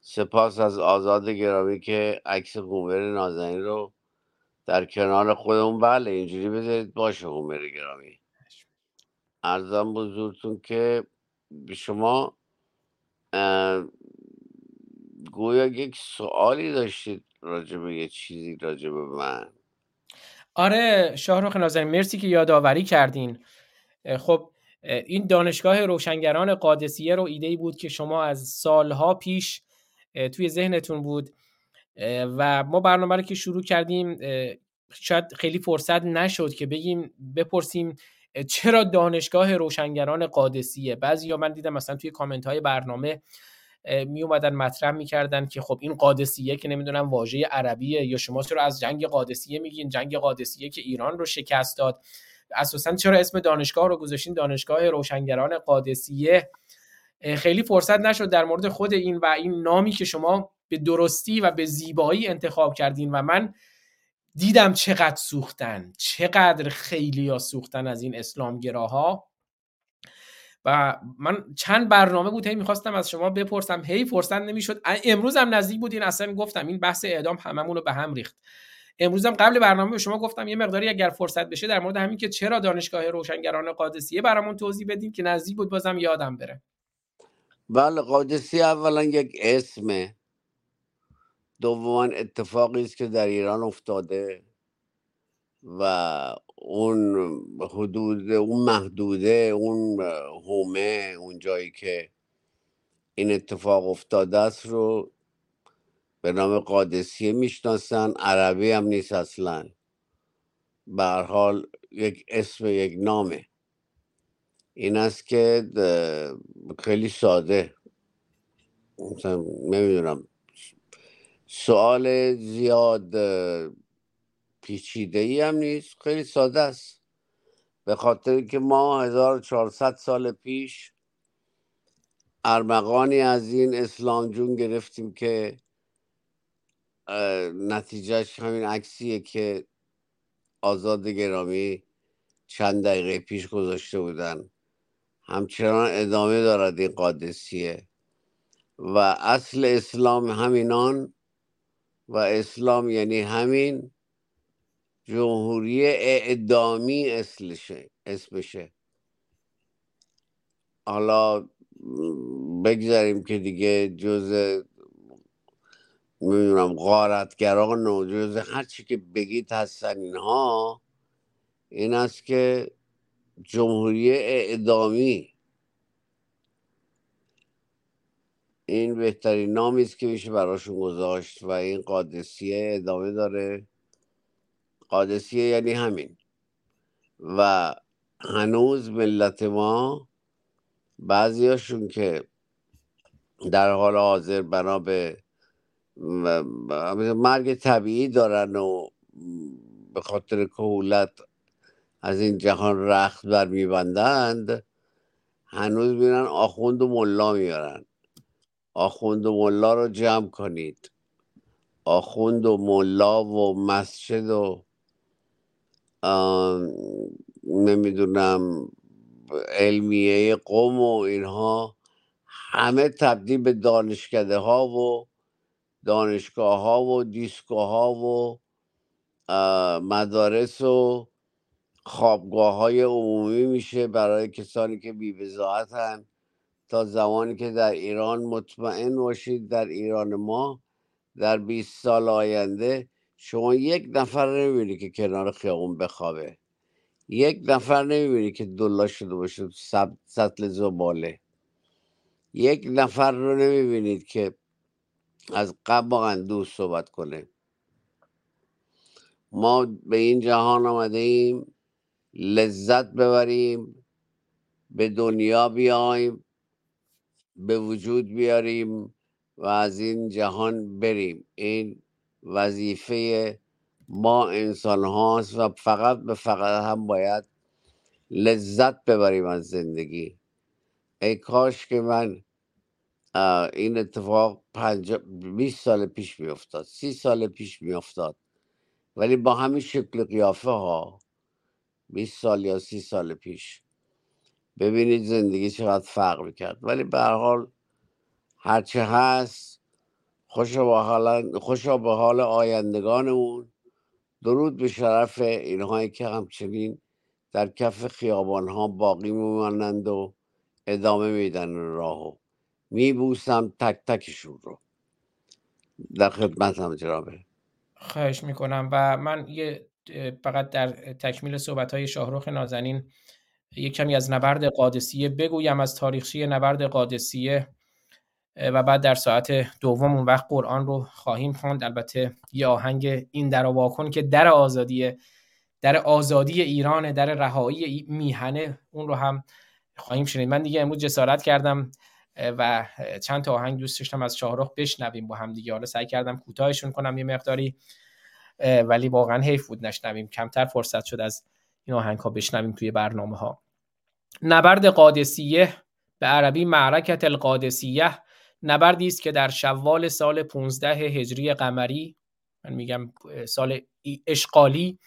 C: سپاس از آزاد گرامی که عکس هومر نازنین رو در کنار خودمون بله اینجوری بذارید باشه هومر گرامی. ارزم بزرگتون که شما گویا یک سوالی داشتید راجع به یه چیزی راجع به من.
B: آره شاهرخ نازنین مرسی که یادآوری کردین. خب این دانشگاه روشنگران قادسیه رو ایده ای بود که شما از سالها پیش توی ذهنتون بود. و ما برنامه رو که شروع کردیم شاید خیلی فرصت نشد که بگیم بپرسیم چرا دانشگاه روشنگران قادسیه؟ بعضی یا من دیدم مثلا توی کامنت های برنامه می اومدن مطرح می‌کردن که خب این قادسیه که نمی‌دونم واژه عربیه یا شما چرا از جنگ قادسیه میگین؟ جنگ قادسیه که ایران رو شکست داد. اساسا چرا اسم دانشگاه رو گذاشتین دانشگاه روشنگران قادسیه؟ خیلی فرصت نشد در مورد خود این و این نامی که شما به درستی و به زیبایی انتخاب کردین و من دیدم چقدر سوختن چقدر خیلی ها سوختن از این اسلامگراها. و من چند برنامه بود هی می‌خواستم از شما بپرسم هی فرصت نمی‌شد. امروز هم نزدیک بود این اصلا گفتم این بحث اعدام هممون رو به هم ریخت. امروز هم قبل برنامه به شما گفتم یه مقداری اگر فرصت بشه در مورد همین که چرا دانشگاه روشنگران قادسیه برامون توضیح بدین که نزدیک بود بازم یادم بره.
C: بله قادسی اولا یک اسمه دوما اتفاقی است که در ایران افتاده و اون حدود اون محدوده اون هومه اون جایی که این اتفاق افتاده است رو به نام قادسیه می‌شناسن عربی هم نیست اصلا. به حال یک اسم یک نامه. این است که خیلی ساده. مثلا نمی‌دونم. سوال زیاد پیچیده ای هم نیست. خیلی ساده است. به خاطر که ما 1400 سال پیش ارمغانی از این اسلام جون گرفتیم که نتیجهش همین عکسیه که آزاد گرامی چند دقیقه پیش گذاشته بودن. همچنان ادامه دارد این قادسیه. و اصل اسلام همینان و اسلام یعنی همین جمهوری اعدامی اسمشه اسمشه. حالا بگذاریم که دیگه جز نمی‌دونم غارتگران و جز هر چی که بگید هستن اینها این است که جمهوری اعدامی. این بهترین نامی است که میشه براشون گذاشت و این قادسیه ادامه داره. قادسیه یعنی همین. و هنوز ملت ما بعضیاشون که در حال حاضر بنا به مرگ طبیعی دارن و به خاطر کهولت از این جهان رخت بر میبندند هنوز میرن آخوند و ملا میارن. آخوند و ملا رو جمع کنید. آخوند و ملا و مسجد و نمی‌دونم علمیه قوم و اینها همه تبدیل به دانشکده ها و دانشگاه ها و دیسکو ها و مدارس و خوابگاه های عمومی میشه برای کسانی که بیبزاعتن تا زمانی که در ایران مطمئن باشید در ایران ما در 20 سال آینده شما یک نفر نمی‌بینی که کنار خیابون بخوابه. یک نفر نمی‌بینی که دلا شده باشه سطل زباله یک نفر رو نمی‌بینید که از قبل اندوه صحبت کنه. ما به این جهان آمده ایم لذت ببریم به دنیا بیایم به وجود بیاریم و از این جهان بریم. این وظیفه ما انسان هاست و فقط به فقط هم باید لذت ببریم از زندگی. ای کاش که من این اتفاق پنج... 20 سال پیش میافتاد سی سال پیش میافتاد. ولی با همین شکل قیافه ها 20 سال یا سی سال پیش. ببینید زندگی چقدر فرق می‌کرد. ولی به هر حال هرچه هست خوشا به حال, خوشا به حال آیندگانمون درود به شرف اینهایی که همچنین در کف خیابان ها باقی میمانند و ادامه میدن راهو. میبوسم تک تکشون رو. در خدمت هم جنابه
B: خواهش می‌کنم و من یه فقط در تکمیل صحبت های شاهروخ نازنین یک کمی از نبرد قادسیه بگویم از تاریخچه نبرد قادسیه و بعد در ساعت دوم اون وقت قرآن رو خواهیم خواند. البته یه آهنگ این در واکن که در آزادی در آزادی ایران در رهایی میهنه اون رو هم خواهیم شنید. من دیگه امروز جسارت کردم و چند تا آهنگ دوست داشتم از شاهرخ بشنویم با هم دیگه. حالا سعی کردم کوتاهشون کنم یه مقداری ولی واقعا حیف بود نشنویم. کمتر فرصت شد از این آهنگ ها بشنویم توی برنامه ها نبرد قادسیه به عربی معرکت القادسیه. نبردی است که در شوال سال 15 هجری قمری من میگم سال اشغالی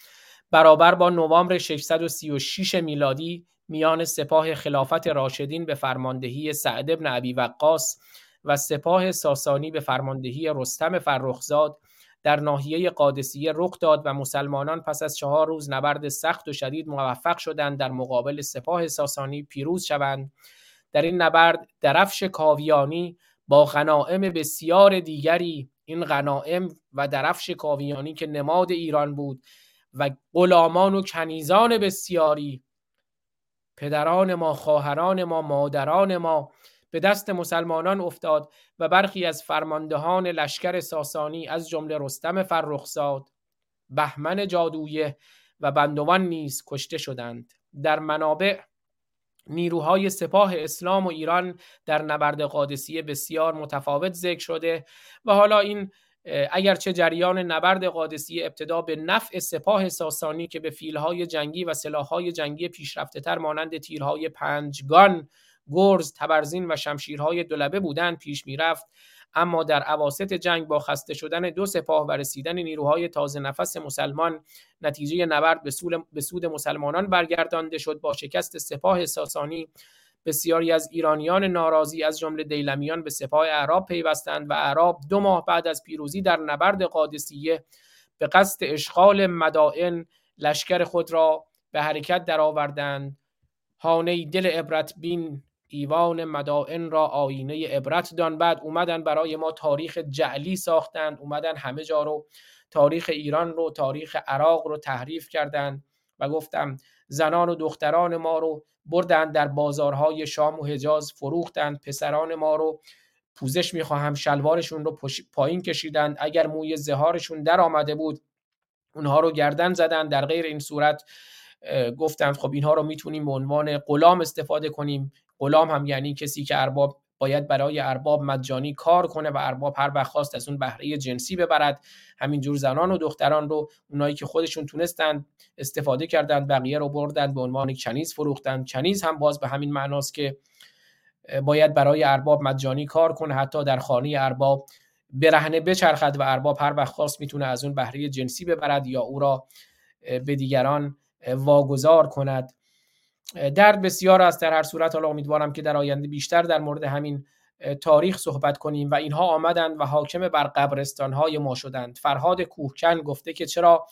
B: برابر با نوامبر 636 میلادی میان سپاه خلافت راشدین به فرماندهی سعد بن ابی وقاص و سپاه ساسانی به فرماندهی رستم فرخزاد در ناحیه قادسیه رخ داد و مسلمانان پس از چهار روز نبرد سخت و شدید موفق شدند در مقابل سپاه ساسانی پیروز شوند. در این نبرد درفش کاویانی با غنائم بسیار دیگری این غنائم و درفش کاویانی که نماد ایران بود و غلامان و کنیزان بسیاری پدران ما خواهران ما مادران ما به دست مسلمانان افتاد و برخی از فرماندهان لشکر ساسانی از جمله رستم فرخزاد بهمن جادویه و بندوان نیز کشته شدند. در منابع نیروهای سپاه اسلام و ایران در نبرد قادسیه بسیار متفاوت ذکر شده و حالا این اگرچه جریان نبرد قادسیه ابتدا به نفع سپاه ساسانی که به فیلهای جنگی و سلاحهای جنگی پیشرفته تر مانند تیرهای پنجگان، گرز، تبرزین و شمشیرهای دولبه بودند پیش می‌رفت. اما در عواست جنگ با خسته شدن دو سپاه و رسیدن نیروهای تازه نفس مسلمان نتیجه نبرد به سود مسلمانان برگردانده شد. با شکست سپاه ساسانی بسیاری از ایرانیان ناراضی از جمله دیلمیان به سپاه اعراب پیوستند و اعراب دو ماه بعد از پیروزی در نبرد قادسیه به قصد اشغال مدائن لشکر خود را به حرکت درآوردند. هانه دل عبرت بین ایوان مدائن را آینه عبرت دان. بعد اومدن برای ما تاریخ جعلی ساختند اومدن همه جا رو تاریخ ایران رو تاریخ عراق رو تحریف کردند و گفتم زنان و دختران ما رو بردند در بازارهای شام و حجاز فروختند پسران ما رو پوزش می‌خواهم. شلوارشون رو پایین کشیدند اگر موی زهارشون در آمده بود اونها رو گردن زدند در غیر این صورت گفتند خب اینها رو می‌تونیم به عنوان غلام استفاده کنیم. غلام هم یعنی کسی که ارباب باید برای ارباب مجانی کار کنه و ارباب هر وقت خواست از اون بهره جنسی ببرد. همینجور زنان و دختران رو اونایی که خودشون تونستند استفاده کردند بقیه رو بردن به عنوان کنیز فروختن کنیز هم باز به همین معناست که باید برای ارباب مجانی کار کنه حتی در خانه ارباب برهنه بچرخد و ارباب هر وقت خواست می‌تونه از اون بهره جنسی ببرد یا او را به دیگران واگذار کند. در بسیار است. در هر صورت حالا امیدوارم که در آینده بیشتر در مورد همین تاریخ صحبت کنیم و اینها آمدند و حاکم بر قبرستان های ما شدند. فرهاد کوهکن گفته که چرا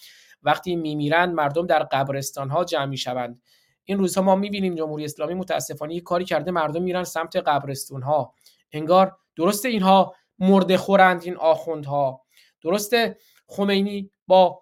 B: وقتی میمیرند مردم در قبرستان ها جمع می‌شوند. این روزها ما می‌بینیم جمهوری اسلامی متاسفانه کاری کرده مردم میرن سمت قبرستون ها انگار درسته اینها مرده خورند این آخوندها. درسته خمینی با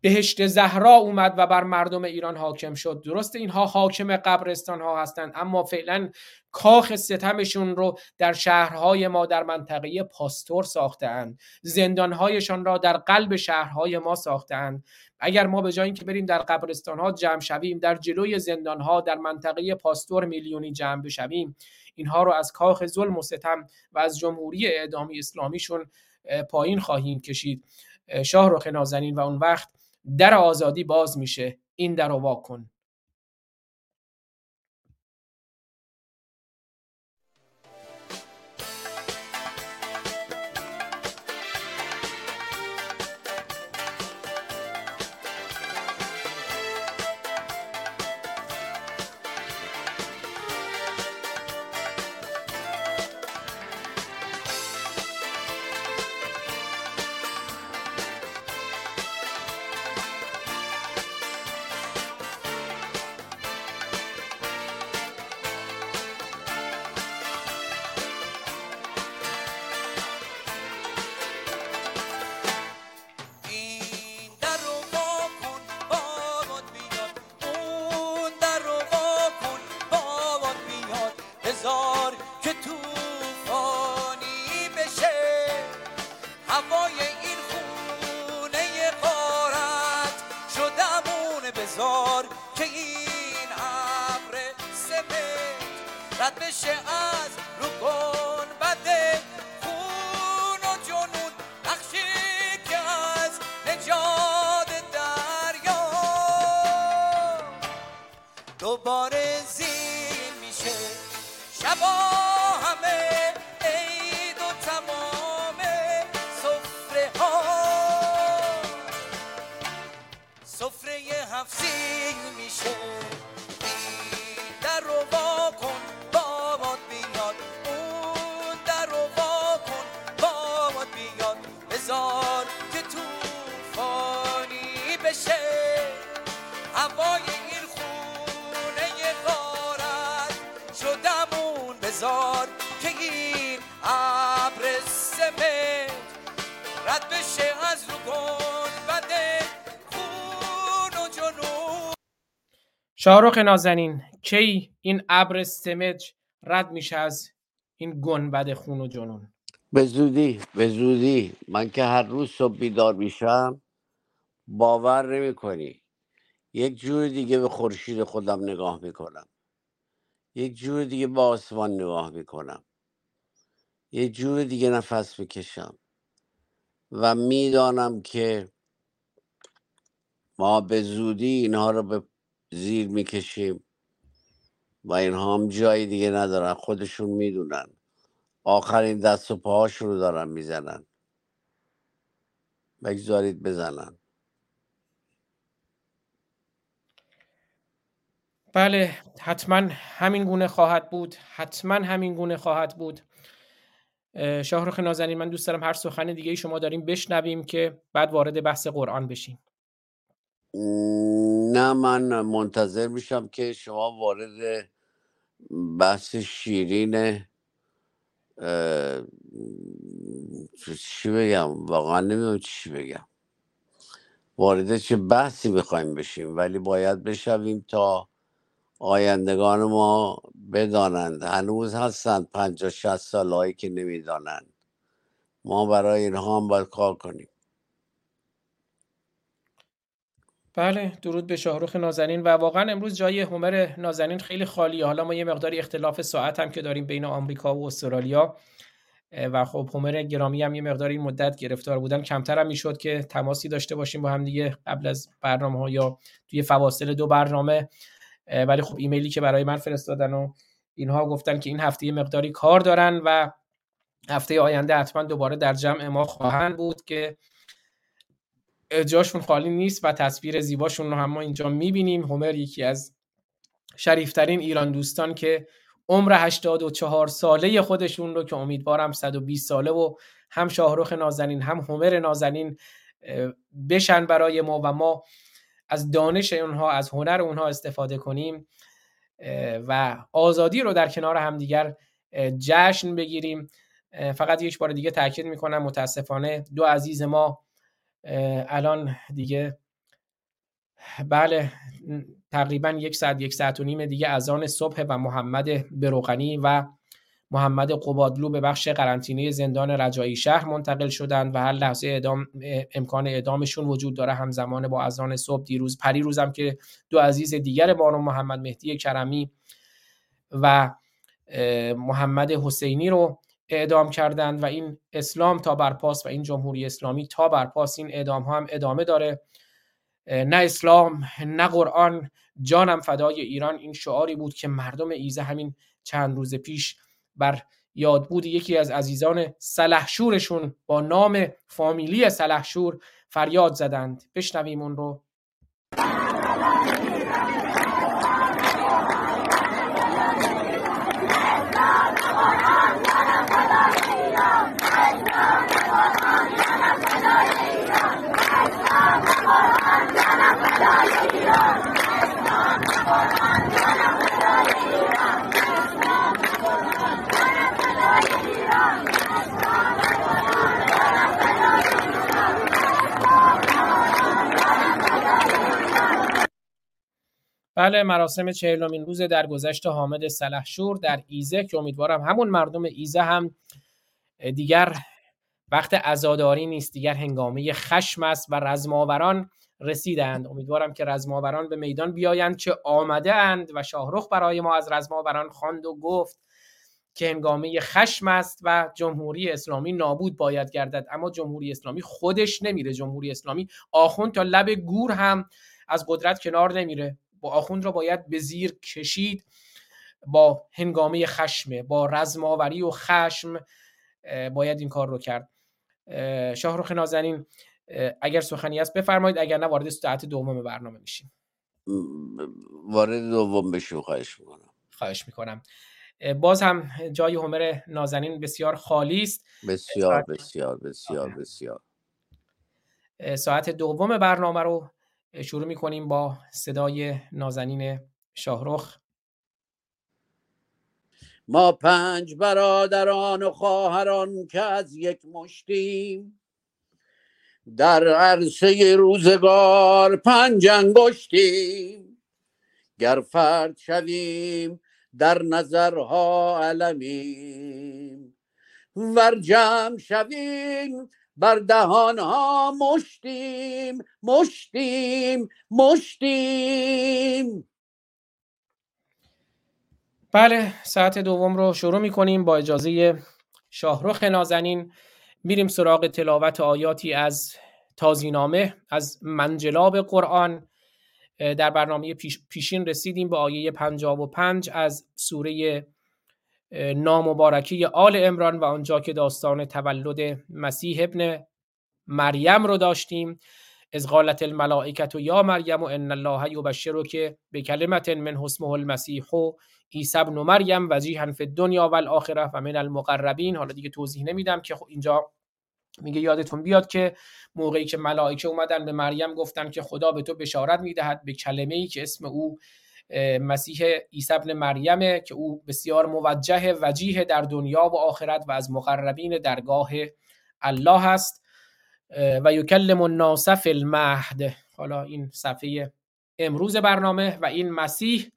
B: بهشت زهرا اومد و بر مردم ایران حاکم شد. درست اینها حاکم قبرستان ها هستند اما فعلا کاخ ستمشون رو در شهرهای ما در منطقه پاستور ساختند زندانهایشان را در قلب شهرهای ما ساختند اگر ما به جای اینکه بریم در قبرستان ها جمع شویم در جلوی زندان ها در منطقه پاستور میلیونی جمع بشویم. اینها رو از کاخ ظلم و ستم و از جمهوری اعدامی اسلامیشون پایین خواهیم کشید. شاه رخ نازنین و اون وقت در آزادی باز میشه. این در رو
F: که توفانی بشه هوای این خونه قارت شدمون بزار که این ابر سمت رد بشه از رو بده. خون و جنون نقشی که از نجات دریا. دوباره
B: واکن شاهرخ نازنین کی این ابر سمج رد میشه از این گنبد خون و جنون؟
C: به زودی به زودی. من که هر روز صبح بیدار میشم باور نمی کنی یک جور دیگه به خورشید خودم نگاه می‌کنم. یک جور دیگه به آسمان نگاه می‌کنم. یک جور دیگه نفس می‌کشم. و می‌دانم که ما به زودی اینها رو به زیر می‌کشیم و اینها هم جای دیگه ندارن خودشون می‌دونن. آخرین دست و پاهاشون رو دارن می‌زنن. بگذارید بزنن.
B: بله حتما همین گونه خواهد بود. حتما همین گونه خواهد بود. شاهرخ نازنین من دوست دارم هر سخن دیگه شما داریم بشنویم که بعد وارد بحث قرآن بشیم.
C: نه من منتظر میشم که شما وارد بحث شیرین چی بگم؟ واقعا نمی‌دونم چی بگم. وارد چه بحثی می‌خوایم بشیم؟ ولی باید بشویم تا آیندگان ما بدانند هنوز هستند پنجاه شست سال هایی که نمی‌دانند. ما برای اینها هم باید کار کنیم.
B: بله درود به شاهرخ نازنین. و واقعا امروز جای هومر نازنین خیلی خالیه. حالا ما یه مقداری اختلاف ساعت هم که داریم بین آمریکا و استرالیا. و خب هومر گرامی هم یه مقداری مدت گرفتار بودن. کمتر هم می‌شد که تماسی داشته باشیم با هم دیگه قبل از برنامه ها یا توی فواصل دو برنامه. ولی خب ایمیلی که برای من فرستادن و اینها گفتن که این هفته یه مقداری کار دارن و هفته آینده حتما دوباره در جمع ما خواهند بود که جاشون خالی نیست و تصویر زیباشون رو هم ما اینجا می‌بینیم. هومر یکی از شریفترین ایران دوستان که عمر 84 ساله خودشون رو که امیدوارم 120 ساله و هم شاهرخ نازنین هم هومر نازنین بشن برای ما و ما از دانش اونها از هنر اونها استفاده کنیم و آزادی رو در کنار همدیگر جشن بگیریم. فقط یک بار دیگه تاکید می‌کنم متاسفانه دو عزیز ما الان دیگه بله تقریبا یک ساعت یک ساعت و نیم دیگه اذان صبح و محمد بروغنی و محمد قبادلو به بخش قرنطینه زندان رجایی شهر منتقل شدند و هر لحظه اعدام امکان اعدامشون وجود داره. همزمان با اذان صبح دیروز پریروز هم که دو عزیز دیگر بانو محمد مهدی کرمی و محمد حسینی رو اعدام کردند و این اسلام تا برپاس و این جمهوری اسلامی تا برپاس این اعدام ها هم ادامه داره. نه اسلام نه قرآن. جانم فدای ایران. این شعاری بود که مردم ایزه همین چند روز پیش بر یادبود یکی از عزیزان سلحشورشون با نام فامیلی سلحشور فریاد زدند. بشنویم اون رو. بله مراسم چهلمین روز درگذشت حامد سلحشور در ایزه که امیدوارم همون مردم ایزه هم دیگر وقت عزاداری نیست دیگر هنگامه خشم است و رزماوران رسیدند. امیدوارم که رزماوران به میدان بیایند که آمده اند و شاهرخ برای ما از رزماوران خواند و گفت که هنگامه خشم است و جمهوری اسلامی نابود باید گردد. اما جمهوری اسلامی خودش نمیره. جمهوری اسلامی آخوند تا لب گور هم از قدرت کنار نمیره. با آخوند را باید به زیر کشید با هنگامه خشمه با رزماوری و خشم باید این کار رو کرد. اه، شاهرخ نازنین اگر سخنی هست بفرمایید اگر نه وارد ساعت دوم برنامه میشیم.
C: وارد دوم بشیم خواهش می‌کنم.
B: خواهش می‌کنم. باز هم جای هومر نازنین بسیار خالی است.
C: بسیار بسیار بسیار
B: آره.
C: بسیار.
B: ساعت دوم برنامه رو شروع می‌کنیم با صدای نازنین شاهرخ.
C: ما پنج برادران و خواهران که از یک مشتیم در عرصه روزگار پنج انگشتیم. گر فرد شویم در نظرها علمیم. ور جمع شویم بر دهانها مشتیم مشتیم مشتیم.
B: بله ساعت دوم رو شروع می کنیم با اجازه شاهرخ نازنین. میریم سراغ تلاوت آیاتی از تازینامه از منجلاب قرآن. در برنامه پیشین رسیدیم به آیه 55 از سوره نامبارکی آل امران و آنجا که داستان تولد مسیح ابن مریم رو داشتیم. از قالت الملائکت و یا مریم و ان الله یبشر که به کلمت من حسمه المسیح و عیسی ابن مریم وجیها فی الدنیا و الاخره و من المقربین. حالا دیگه توضیح نمیدم که خب اینجا میگه یادتون بیاد که موقعی که ملائکه اومدن به مریم گفتن که خدا به تو بشارت می‌دهد به کلمه ای که اسم او مسیح عیسی ابن مریمه که او بسیار موجه وجیه در دنیا و آخرت و از مقربین درگاه الله هست و یکلم الناس فی المهد. حالا این صفحه امروز برنامه و این مسیح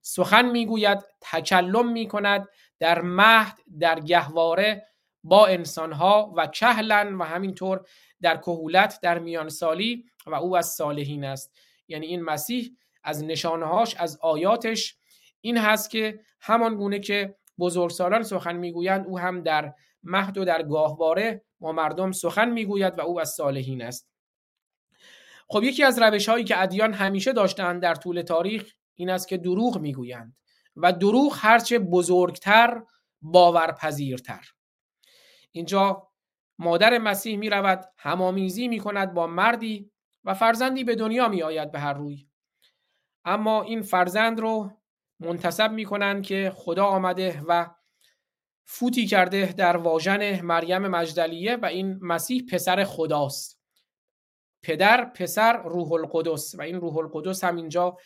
B: سخن می‌گوید تکلم می‌کند در مهد در گهواره با انسانها و کهلن و همینطور در کهولت در میانسالی و او از صالحین است. یعنی این مسیح از نشانهاش از آیاتش این هست که همان گونه که بزرگسالان سخن می‌گویند او هم در مهد و در گاهواره با مردم سخن می‌گوید و او از صالحین است. خب یکی از روش هایی که ادیان همیشه داشتند در طول تاریخ این است که دروغ می‌گویند و دروغ هرچه بزرگتر باورپذیرتر. اینجا مادر مسیح می رود همامیزی می کند با مردی و فرزندی به دنیا می آید به هر روی. اما این فرزند رو منتصب می کنند که خدا آمده و فوتی کرده در واژن مریم مجدلیه و این مسیح پسر خداست. پدر پسر روح القدس و این روح القدس هم اینجا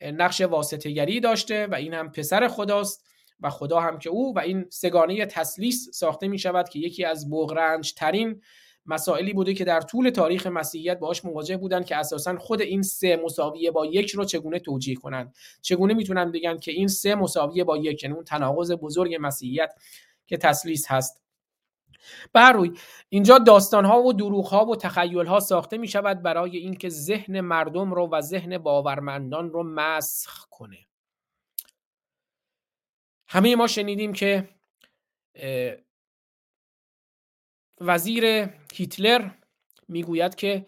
B: نقش واسطه داشته و این هم پسر خداست و خدا هم که او و این سگانه تسلیس ساخته می شود که یکی از بغرنج ترین مسائلی بوده که در طول تاریخ مسیحیت باهاش مواجه بودن که اساسا خود این سه مساویه با یک رو چگونه توجیه کنند. چگونه می‌تونن بگن که این سه مساویه با یک یعنی اون تناقض بزرگ مسیحیت که تسلیس هست. بر اینجا داستان ها و دروغ ها و تخیل ها ساخته می شود برای اینکه ذهن مردم رو و ذهن باورمندان رو مسخ کنه. همه ما شنیدیم که وزیر هیتلر می‌گوید که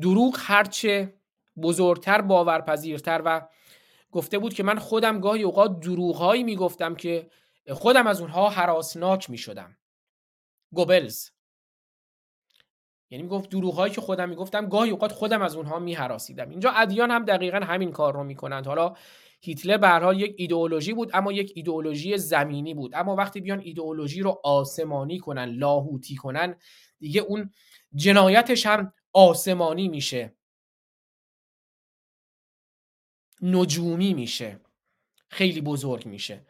B: دروغ هرچه بزرگتر باورپذیرتر و گفته بود که من خودم گاهی اوقات دروغهایی می‌گفتم که خودم از اونها حراسناک می‌شدم. گوبلز. یعنی می‌گفت دروغهایی که خودم می‌گفتم گاهی اوقات خودم از اونها میحراسیدم اینجا ادیان هم دقیقا همین کار رو می‌کنند. حالا هیتلر به حال یک ایدئولوژی بود اما یک ایدئولوژی زمینی بود. اما وقتی بیان ایدئولوژی رو آسمانی کنن لاهوتی کنن دیگه اون جنایتش هم آسمانی میشه. نجومی میشه. خیلی بزرگ میشه.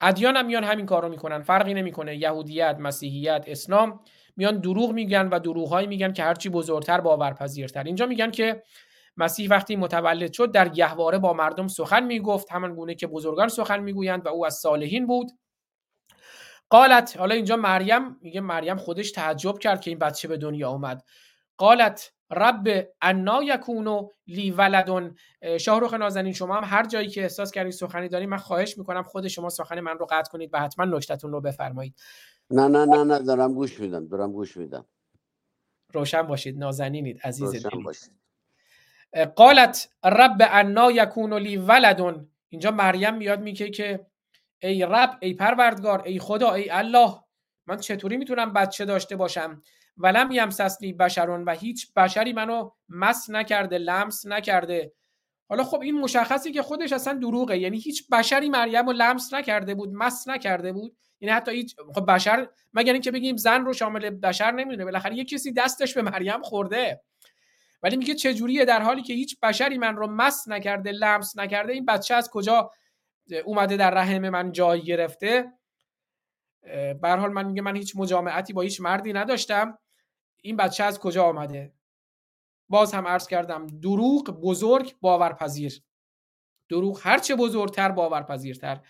B: ادیان هم میان همین کار رو می‌کنن. فرقی نمی‌کنه. یهودیت مسیحیت اسلام. میان دروغ میگن و دروغهایی میگن که هرچی بزرگتر باورپذیرتر. اینجا میگن که مسیح وقتی متولد شد در گهواره با مردم سخن می‌گفت. همان گونه که بزرگان سخن می‌گویند و او از صالحین بود. قالت حالا اینجا مریم میگه مریم خودش تعجب کرد که این بچه به دنیا اومد. قالت رب انا یکونو لی ولدون شاهروخ نازنین شما هم هر جایی که احساس کردید سخنی دارید من خواهش می‌کنم خود شما سخن من رو قطع کنید و حتما نکتتون رو بفرمایید.
C: نه نه نه نه دارم گوش میدم دارم گوش میدم.
B: روشن باشید نازنینید عزیز
C: روشن باشید.
B: قالت رب انا یکون لی ولدون اینجا مریم میاد میگه که ای رب ای پروردگار ای خدا ای الله من چطوری می‌تونم بچه داشته باشم؟ ولم یمسسنی بشرون و هیچ بشری منو مس نکرده لمس نکرده. حالا خب این مشخصی که خودش اصلا دروغه. یعنی هیچ بشری مریم رو لمس نکرده بود مس نکرده بود. یعنی حتی هیچ خب بشر مگر اینکه بگیم زن رو شامل بشر نمی‌دونه. بالاخره یه کسی دستش به مریم خورده. ولی میگه چجوریه در حالی که هیچ بشری من رو مس نکرده لمس نکرده این بچه از کجا اومده در رحم من جای گرفته؟ به حال من میگه من هیچ مجامعتی با هیچ مردی نداشتم. این بچه از کجا آمده باز هم عرض کردم دروغ بزرگ باورپذیر. دروغ هرچه بزرگتر باورپذیرتر.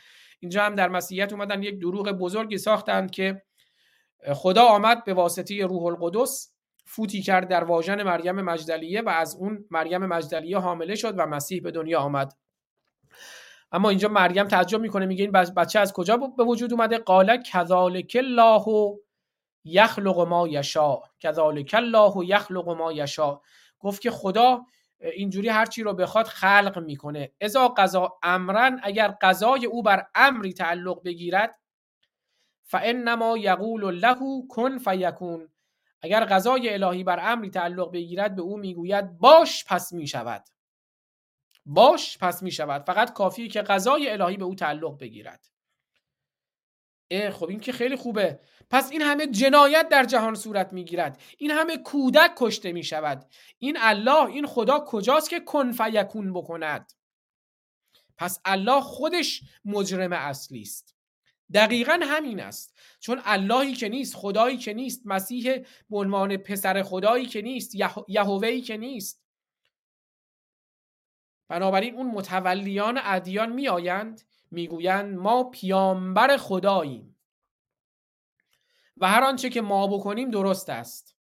B: اینجا هم در مسیحیت اومدن یک دروغ بزرگی ساختند که خدا آمد به واسطه روح القدس. فوتی کرد در واژن مریم مجدلیه و از اون مریم مجدلیه حامله شد و مسیح به دنیا آمد. اما اینجا مریم تعجب می‌کنه میگه این بچه از کجا به وجود اومده؟ قال کذالک الله یخلق ما یشا کذالک الله یخلق ما یشا گفت که خدا اینجوری هر چی رو بخواد خلق می‌کنه. اذا قضا امرن اگر قضای او بر امری تعلق بگیرد فانما یقول له کن فیکون. اگر قضای الهی بر امری تعلق بگیرد به او می‌گوید باش پس می‌شود. باش پس می‌شود. فقط کافیه که قضای الهی به او تعلق بگیرد. اه خب این که خیلی خوبه. پس این همه جنایت در جهان صورت می‌گیرد. این همه کودک کشته می شود این الله این خدا کجاست که کن فیکون بکند؟ پس الله خودش مجرم اصلی است. دقیقا همین است. چون اللهی که نیست خدایی که نیست مسیح به عنوان پسر خدایی که نیست یهوهی که نیست. بنابراین اون متولیان ادیان میآیند می‌گویند ما پیامبر خداییم. و هر آنچه که ما بکنیم درست است.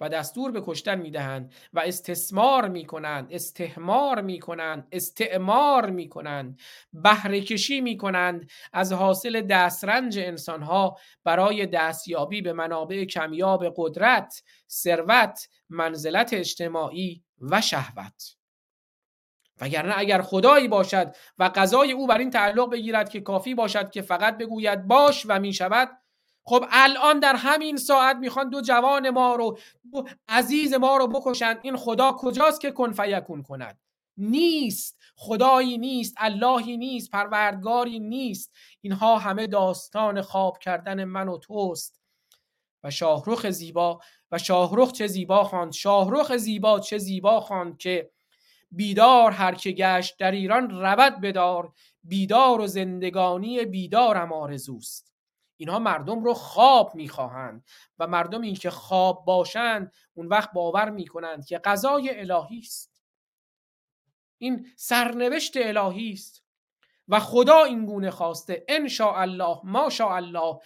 B: و دستور به کشتن می‌دهند و استثمار می‌کنند استهمار می‌کنند استعمار می‌کنند بهره کشی می‌کنند از حاصل دسترنج انسانها برای دستیابی به منابع کمیاب قدرت ثروت منزلت اجتماعی و شهوت. وگرنه اگر خدایی باشد و قضای او بر این تعلق بگیرد که کافی باشد که فقط بگوید باش و می شود خب الان در همین ساعت می‌خوان دو جوان ما رو دو عزیز ما رو بکشند این خدا کجاست که کن فیکون کند؟ نیست. خدایی نیست اللهی نیست پروردگاری نیست. اینها همه داستان خواب کردن من و توست. و شاهرخ زیبا و شاهرخ چه زیبا خواند؟ شاهرخ زیبا چه زیبا خواند که بیدار هر که گشت در ایران رود بدار. بیدار و زندگانی بیدارم آرزوست. اینها مردم رو خواب می‌خواهند و مردم این که خواب باشند اون وقت باور می‌کنند که قضای الهی است. این سرنوشت الهی است و خدا این گونه خواسته. ان الله ما الله.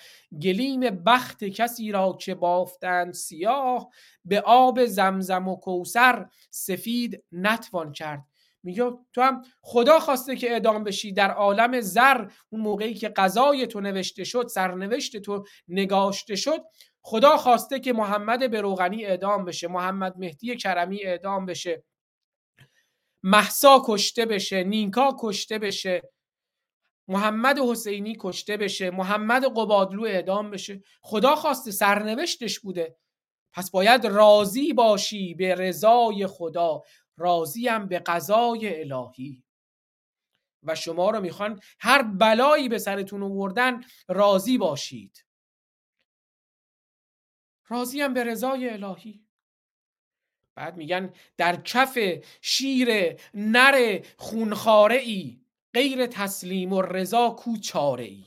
B: گلیم بخت کسی را که بافتند سیاه به آب زمزم و کوسر سفید نتوان کرد. میگه تو هم خدا خواسته که اعدام بشی در عالم زر اون موقعی که قضای تو نوشته شد سرنوشت تو نگاشته شد خدا خواسته که محمد بروغنی اعدام بشه محمد مهدی کرمی اعدام بشه محسا کشته بشه نینکا کشته بشه محمد حسینی کشته بشه محمد قبادلو اعدام بشه. خدا خواسته سرنوشتش بوده. پس باید راضی باشی به رضای خدا. راضیم به قضای الهی. و شما رو می‌خوان هر بلایی به سرتون آوردن راضی باشید. راضیم به رضای الهی. بعد میگن در کف شیر نر خونخاره ای غیر تسلیم و رضا کو چاره ای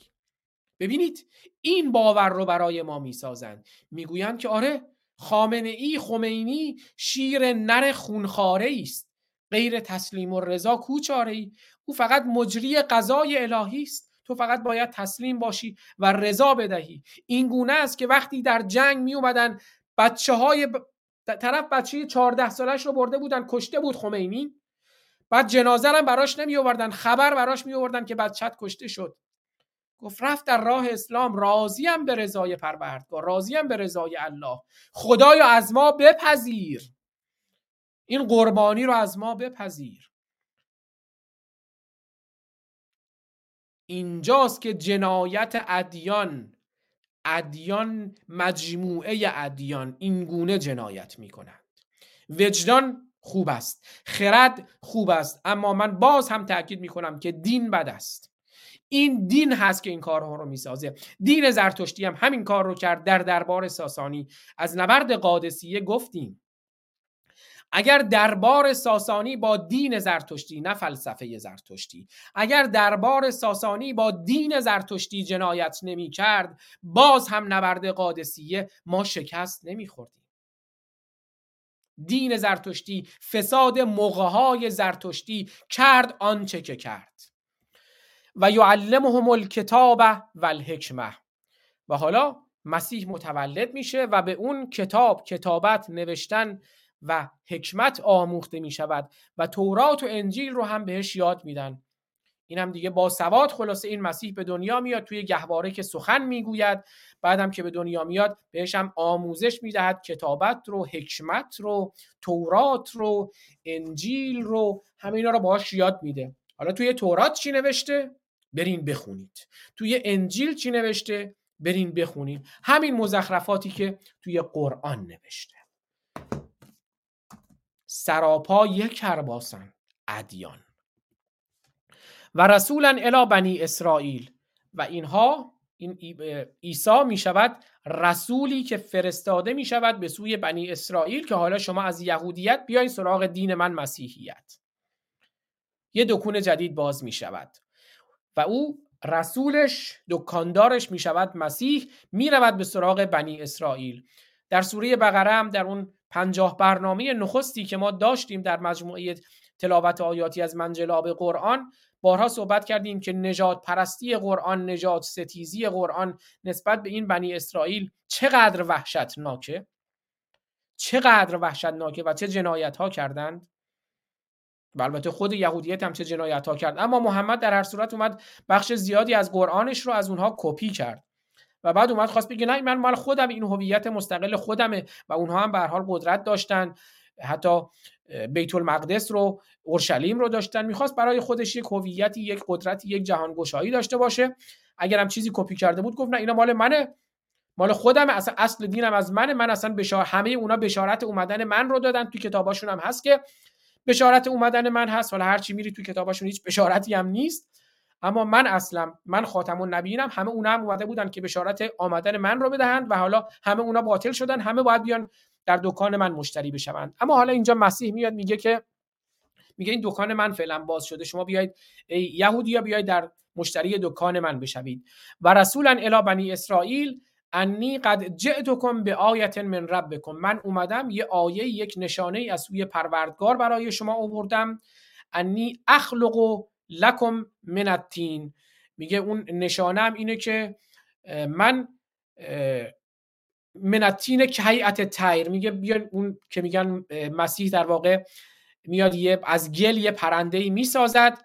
B: ببینید این باور رو برای ما می‌سازند می‌گویند که آره خامنه ای خمینی شیر نر خونخاره است. غیر تسلیم و رضا کو چاره ای او فقط مجری قضای الهی است. تو فقط باید تسلیم باشی و رضا بدهی. این گونه است که وقتی در جنگ می اومدن بچه های ب... طرف بچه 14 سالش رو برده بودن کشته بود خمینی. بعد جنازه هم براش نمی آوردن خبر براش می آوردن که بچت کشته شد. گفت رفت در راه اسلام راضیم به رضای پروردگار راضیم به رضای الله. خدایا از ما بپذیر. این قربانی رو از ما بپذیر. اینجاست که جنایت ادیان ادیان مجموعه ادیان این گونه جنایت می کنند وجدان خوب است خرد خوب است اما من باز هم تاکید می کنم که دین بد است. این دین هست که این کارها رو می‌سازه. دین زرتشتی هم همین کار رو کرد در دربار ساسانی. از نبرد قادسیه گفتیم اگر دربار ساسانی با دین زرتشتی نه فلسفه زرتشتی. اگر دربار ساسانی با دین زرتشتی جنایت نمی کرد باز هم نبرد قادسیه ما شکست نمی خوردیم دین زرتشتی فساد موقع زرتشتی کرد آنچه که کرد. و یعلمهم الکتاب و الحکمه. و حالا مسیح متولد میشه و به اون کتاب کتابت نوشتن و حکمت آموخته می شود و تورات و انجیل رو هم بهش یاد میدن. این هم دیگه با سواد خلاصه این مسیح به دنیا میاد توی گهواره که سخن می‌گوید بعدم که به دنیا میاد بهش هم آموزش می‌دهد کتابت رو حکمت رو تورات رو انجیل رو همه اینا رو باهاش یاد میده. حالا توی تورات چی نوشته؟ برین بخونید. توی انجیل چی نوشته؟ برین بخونید. همین مزخرفاتی که توی قرآن نوشته. سراپا یک کرباسن ادیان. و رسولا الی بنی اسرائیل. و اینها این عیسی می شود رسولی که فرستاده می شود به سوی بنی اسرائیل که حالا شما از یهودیت بیاین سراغ دین من مسیحیت. یه دکون جدید باز می شود. و او رسولش دکاندارش می شود مسیح می رود به سراغ بنی اسرائیل. در سوره بقره هم در اون پنجاه برنامه نخستی که ما داشتیم در مجموعه تلاوت آیاتی از منجلاب قرآن بارها صحبت کردیم که نجات پرستی قرآن نجات ستیزی قرآن نسبت به این بنی اسرائیل چقدر وحشتناکه؟ چقدر وحشتناکه و چه جنایت ها کردند؟ و البته خود یهودیت هم چه جنایت ها کرد. اما محمد در هر صورت اومد بخش زیادی از قرآنش رو از اونها کپی کرد. و بعد اومد خواست بگه نه من مال خودم این هویت مستقل خودمه. و اونها هم به حال قدرت داشتن. حتی بیت المقدس رو اورشلیم رو داشتن. می‌خواست برای خودش یک هویتی یک قدرتی یک جهانگشایی داشته باشه. اگر هم چیزی کپی کرده بود گفت نه اینا مال منه. مال خودم اصلا اصل دینم از منه. من اصلا بشار همه اونا بشارت اومدن من رو دادن. تو کتاباشون هم هست که بشارت اومدن من هست. حالا هر چی میری تو کتاباشون هیچ بشارتی هم نیست. اما من اصلا من خاتم النبیینم. همه اونا هم اومده بودن که بشارت آمدن من رو بدهند و حالا همه اونا باطل شدن. همه باید بیان در دکان من مشتری بشوند. اما حالا اینجا مسیح میاد میگه که میگه این دکان من فعلا باز شده. شما بیاید ای یهودیا بیاید در مشتری دکان من بشوید. و رسولا الی بنی اسرائیل انی قد جئتکم به آیت من ربکم. من اومدم یه آیه یک نشانه از سوی پروردگار برای شما آوردم. انی اخلق لکم من التین میگه اون نشانم اینه که من منتین که هیئت تایر میگه بیان اون که میگن مسیح در واقع میاد یه از گل یه پرنده ای می‌سازد.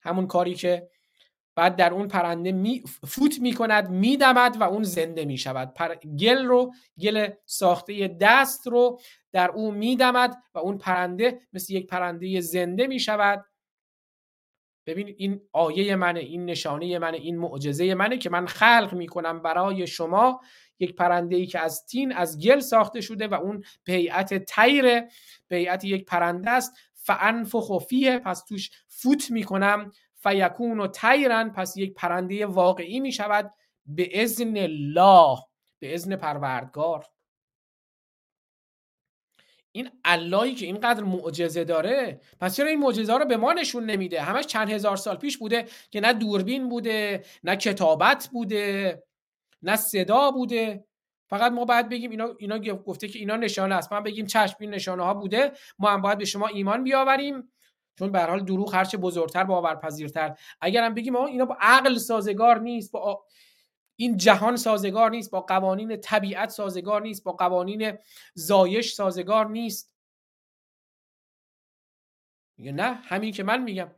B: همون کاری که بعد در اون پرنده می فوت می‌کند میدمد و اون زنده می‌شود. پر... گل رو گل ساخته دست رو در اون میدمد و اون پرنده مثل یک پرنده زنده می‌شود. ببین این آیه منه این نشانه منه این معجزه منه که من خلق می‌کنم برای شما. یک پرنده ای که از تین از گل ساخته شده و اون هیئت تیر هیئت یک پرنده است. فانفخ فیه پس توش فوت می‌کنم. فیکون و تیرن پس یک پرنده واقعی می شود به ازن الله به ازن پروردگار. این اللهی که اینقدر معجزه داره پس چرا این معجزه رو به ما نشون نمیده؟ همش چند هزار سال پیش بوده که نه دوربین بوده نه کتابت بوده نه صدا بوده. فقط ما باید بگیم اینا اینا گفته که اینا نشانه است. ما بگیم چشم این نشانه ها بوده ما هم باید به شما ایمان بیاوریم. چون به حال دروغ هرچه بزرگتر باورپذیرتر. اگرم بگیم اینا با عقل سازگار نیست با این جهان سازگار نیست با قوانین طبیعت سازگار نیست با قوانین زایش سازگار نیست. میگه نه؟ همین که من میگم.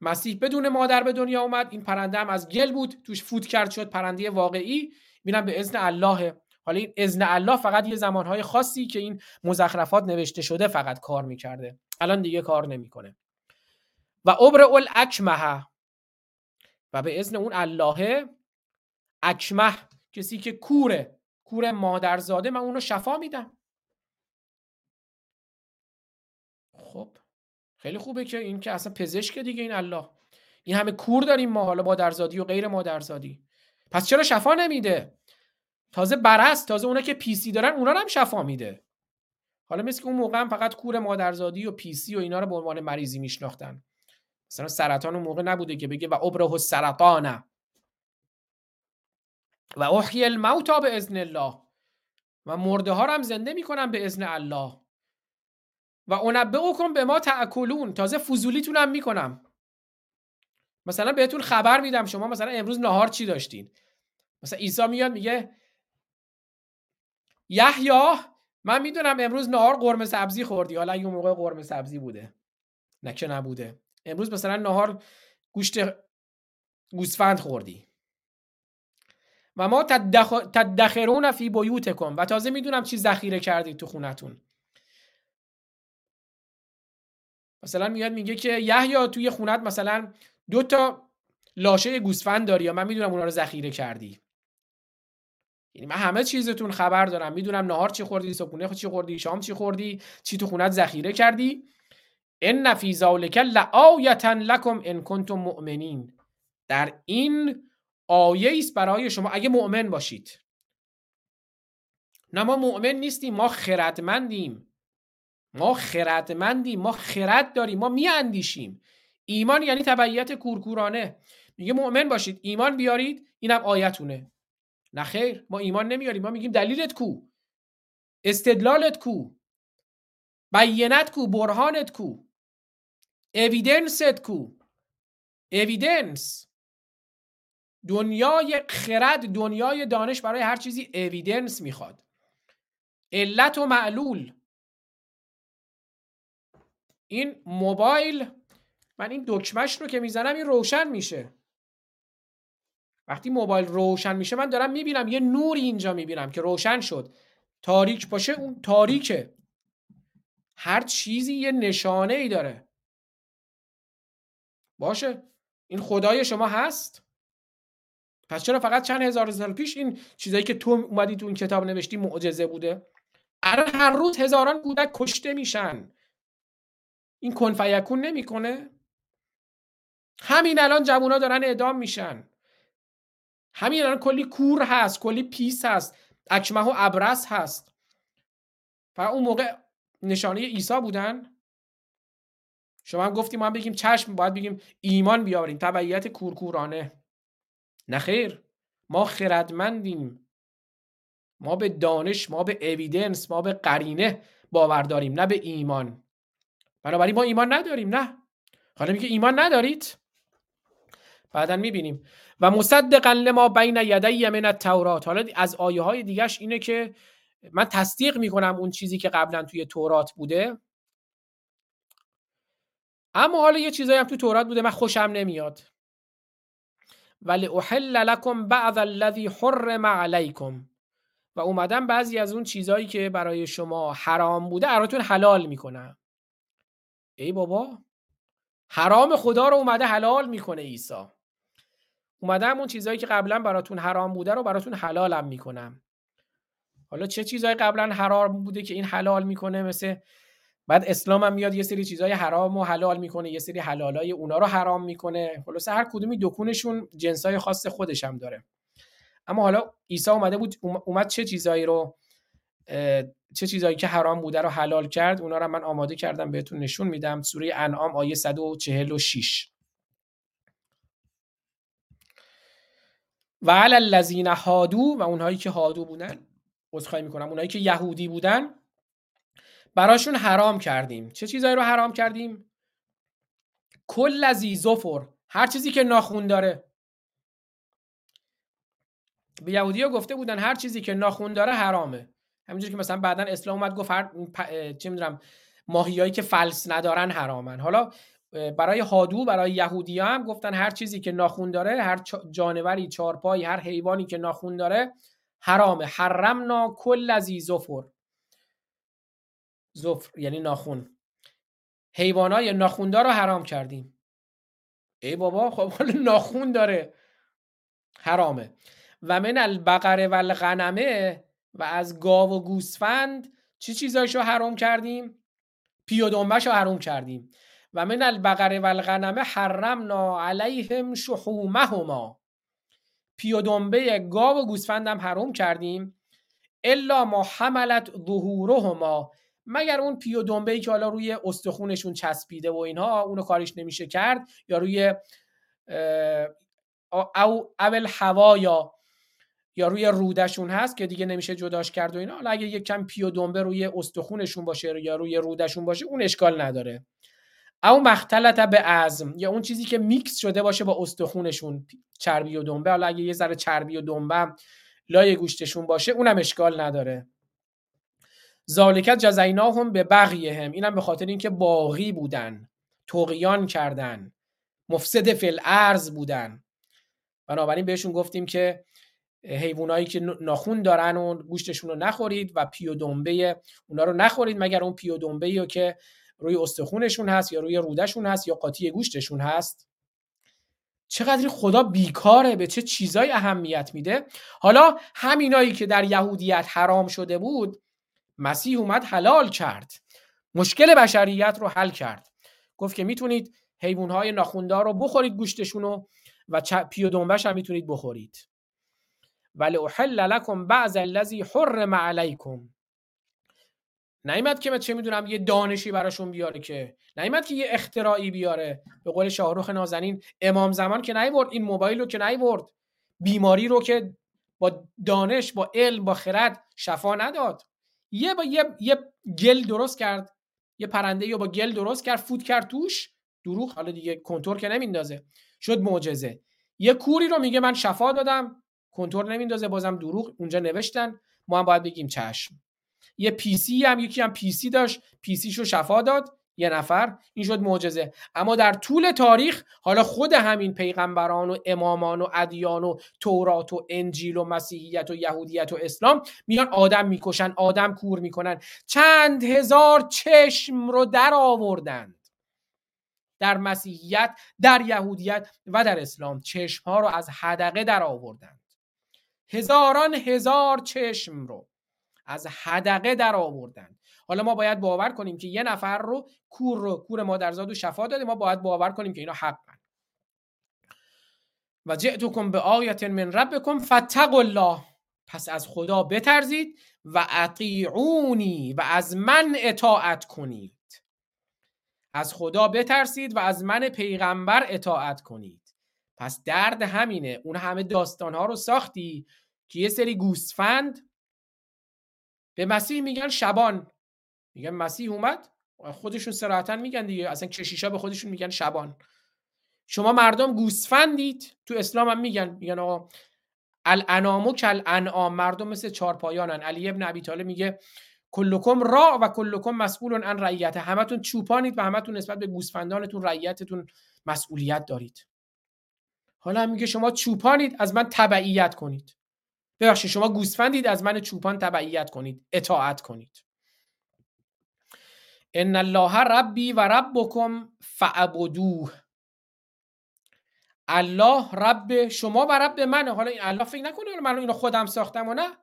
B: مسیح بدون مادر به دنیا اومد این پرنده هم از گل بود توش فوت کرد شد پرنده واقعی. میرم به اذن الله. حالا این اذن الله فقط یه زمانهای خاصی که این مزخرفات نوشته شده فقط کار می‌کرده. الان دیگه کار نمی‌کنه. و ابر اول اکمه و به اذن اون الله اکمه کسی که کوره کور مادرزاده من اونو شفا میدم. خب خیلی خوبه که این که اصلا پزشک دیگه این الله. این همه کور داریم ما حالا مادرزادی و غیر مادرزادی. پس چرا شفا نمیده؟ تازه برست تازه اونا که پیسی دارن اونا هم شفا میده. حالا مثل که اون موقع هم فقط کور مادرزادی و پیسی و اینا رو به عنوان مریضی میشناختن. مثلا سرطان اون موقع نبوده که بگه و ابره سرطانه و احی الموتا به ازن الله. و مرده ها رو هم زنده می‌کنم به ازن الله. و انبئکم به ما تاکلون تازه فضولیتون هم می‌کنم. مثلا بهتون خبر میدم. شما مثلا امروز نهار چی داشتین؟ مثلا عیسی میاد میگه یحیی من می‌دونم امروز نهار قرمه سبزی خوردی. حالا اون موقع قرمه سبزی بوده. نه که نبوده. امروز مثلا نهار گوشت گوسفند خوردی. و ما تدخ... تدخرون فی بیوتکم. و تازه می‌دونم چی ذخیره کردید تو خونتون. مثلا میاد میگه که یحیی توی خونت مثلا دو تا لاشه گوسفند داری یا من می‌دونم اونا رو ذخیره کردی. یعنی من همه چیزتون خبر دارم. می‌دونم نهار چی خوردی صبحونه چی خوردی شام چی خوردی چی تو خونت ذخیره کردی. ان فی ذالک لآیه لکم ان کنتم مؤمنین. در این آیه است برای شما. اگه مؤمن باشید. نه ما مؤمن نیستیم ما خردمندیم. ما خردمندیم ما خرد داریم ما میاندیشیم. ایمان یعنی تبعیت کورکورانه. میگه مؤمن باشید ایمان بیارید اینم آیتونه. نه خیر ما ایمان نمیاریم. ما میگیم دلیلت کو؟ استدلالت کو؟ بینت کو؟ برهانت کو؟ اویدنست کو؟ اویدنس دنیای خرد دنیای دانش برای هر چیزی اویدنس می‌خواد. علت و معلول. این موبایل من این دکمش رو که می‌زنم این روشن میشه. وقتی موبایل روشن میشه من دارم می‌بینم یه نوری اینجا می‌بینم که روشن شد. تاریک باشه اون تاریکه. هر چیزی یه نشانه ای داره. باشه. این خدای شما هست. پس چرا فقط چند هزار سال پیش این چیزایی که تو اومدی تو این کتاب نوشتی معجزه بوده؟ الان هر روز هزاران کودک کشته میشن. این کنفیکون نمی‌کنه. همین الان جوونا دارن اعدام میشن. همین الان کلی کور هست کلی پیس هست اکمه و ابرس هست. فقط اون موقع نشانه عیسی بودن. شما هم گفتیم ما هم بگیم چشم باید بگیم ایمان بیاوریم. تبعیت کورکورانه. نخیر ما خردمندیم. ما به دانش ما به اویدنس ما به قرینه باور داریم نه به ایمان. بنابراین ما ایمان نداریم نه. حالا میگه ایمان ندارید؟ بعدا می‌بینیم. و مصدقا لما بین یدی من التورات. حالا از آیه های دیگهش اینه که من تصدیق می‌کنم اون چیزی که قبلا توی تورات بوده. اما حالا یه چیزایی هم تو تورات بوده من خوشم نمیاد. ولی احل لکم بعض الذی حرم علیکم. و اومدم بعضی از اون چیزهایی که برای شما حرام بوده براتون حلال می‌کنم ای بابا حرام خدا رو اومده حلال می‌کنه عیسی. اومدم اون چیزهایی که قبلا براتون حرام بوده رو براتون حلالم می‌کنم. حالا چه چیزهایی قبلا حرام بوده که این حلال می‌کنه؟ مثل بعد اسلام هم میاد یه سری چیزهای حرام و حلال می‌کنه یه سری حلالای اونا رو حرام می‌کنه. خلاص هر کدومی دکونشون جنسای خاص خودش هم داره. اما حالا عیسی اومده بود اومد چه چیزایی رو چه چیزایی که حرام بوده رو حلال کرد؟ اونا رو من آماده کردم بهتون نشون میدم. سوره انعام آیه 146 و علی الذین هادو و اونهایی که هادو بودن عذرخواهی می‌کنم اونهایی که یهودی بودن براشون حرام کردیم. چه چیزایی رو حرام کردیم؟ کل لذی زفر هر چیزی که ناخون داره. به یهودی ها گفته بودن هر چیزی که ناخون داره حرامه. همینجور که مثلا بعدا اسلام اومد گفت هر چه می‌دونم ماهیایی که فلس ندارن حرامن. حالا برای هادو برای یهودی هم گفتن هر چیزی که ناخون داره هر جانوری چارپایی هر حیوانی که ناخون داره حرامه. حرمنا کل لذی زفر زفر یعنی ناخون. حیوانای ناخوندار رو حرام کردیم. ای بابا خب حالا ناخون داره. حرامه. و من البقر و الغنم و از گاو و گوسفند چی چیزایشو حرام کردیم؟ پی و دنبش رو حرام کردیم. و من البقر و الغنم حرمنا علیهم شحومهما. پی و دنبه گاو و گوسفند هم حرام کردیم الا ما حملت ظهورهما. مگر اون پی و دنبه ای که حالا روی استخونشون چسبیده و اینها اونو کارش نمیشه کرد؟ یا روی او الحوایا یا روی رودشون هست که دیگه نمیشه جداش کرد و اینا؟ حالا اگه یک کم پی و دنبه روی استخونشون باشه یا روی رودشون باشه اون اشکال نداره. او ما اختلط بعظم یا اون چیزی که میکس شده باشه با استخونشون چربی و دنبه. حالا اگه یه ذره چربی و دنبه لای گوشتشون باشه اونم اشکال نداره. ذلک جزیناهم ببغیهم اینم به خاطر اینکه باغی بودن توقیان کردن مفسد فی الارض بودن. بنابراین بهشون گفتیم که حیوانایی که ناخون دارن و گوشتشون رو نخورید و پی و دنبه اونا رو نخورید مگر اون پی و دنبه رو که روی استخونشون هست یا روی رودشون هست یا قاطی گوشتشون هست. چقدر خدا بیکاره به چه چیزای اهمیت میده. حالا همینایی که در یهودیت حرام شده بود مسیح اومد حلال کرد. مشکل بشریت رو حل کرد. گفت که می‌تونید حیوانهای ناخوندار رو بخورید گوشتشون و پی و دنبش هم می‌تونید بخورید. ولی احل لکم بعض الذی حرم علیکم نیمد که من چه می‌دونم یه دانشی براشون بیاره که. نیمد که یه اختراعی بیاره. به قول شاهروخ نازنین امام زمان که نیورد این موبایل رو که نیورد بیماری رو که با دانش با علم با خرد شفا نداد. یه با یه, یه گل درست کرد. یه پرنده یا با گل درست کرد فوت کرد توش. دروغ حالا دیگه کنتور که نمیندازه. شد معجزه. یه کوری رو میگه من شفا دادم. کنتور نمیندازه بازم دروغ. اونجا نوشتن. ما هم باید بگیم چشم. یه پیسی هم یکی هم پیسی داشت. پیسی شو شفا داد. یه نفر. این شد معجزه. اما در طول تاریخ حالا خود همین پیغمبران و امامان و ادیان و تورات و انجیل و مسیحیت و یهودیت و اسلام میان آدم می‌کشن آدم کور می‌کنن. چند هزار چشم رو در آوردند. در مسیحیت در یهودیت و در اسلام چشم ها رو از حدقه در آوردند. هزاران هزار چشم رو. از حدقه در آوردن حالا ما باید باور کنیم که یه نفر رو کور رو کور مادرزاد و شفا داده ما باید باور کنیم که اینا حقن. و جئتکم به آیت من ربکم فتقوا الله. پس از خدا بترزید و اطیعونی و از من اطاعت کنید. از خدا بترسید و از من پیغمبر اطاعت کنید. پس درد همینه. اون همه داستانها رو ساختی که یه سری گوسفند به مسیح میگن شبان. میگن مسیح اومد خودشون سراحتا میگن دیگه اصلا کشیشا به خودشون میگن شبان. شما مردم گوسفندید تو اسلام هم میگن میگن آقا الانامو کل انعام مردم مثل چارپایانن. علی ابن ابی طالب میگه کلکم را و کلکم مسئول عن رعیت همتون چوپانید و همتون نسبت به گوسفندانتون رعیتتون مسئولیت دارید. حالا میگه شما چوپانید از من تبعیت کنید. ببخشید شما گوسفندید از من چوپان تبعیت کنید اطاعت کنید. ان الله ربی و ربکم فعبدوه. الله رب شما و رب منه. حالا این الله فکر نکنه من اینو خودم ساختم و نه.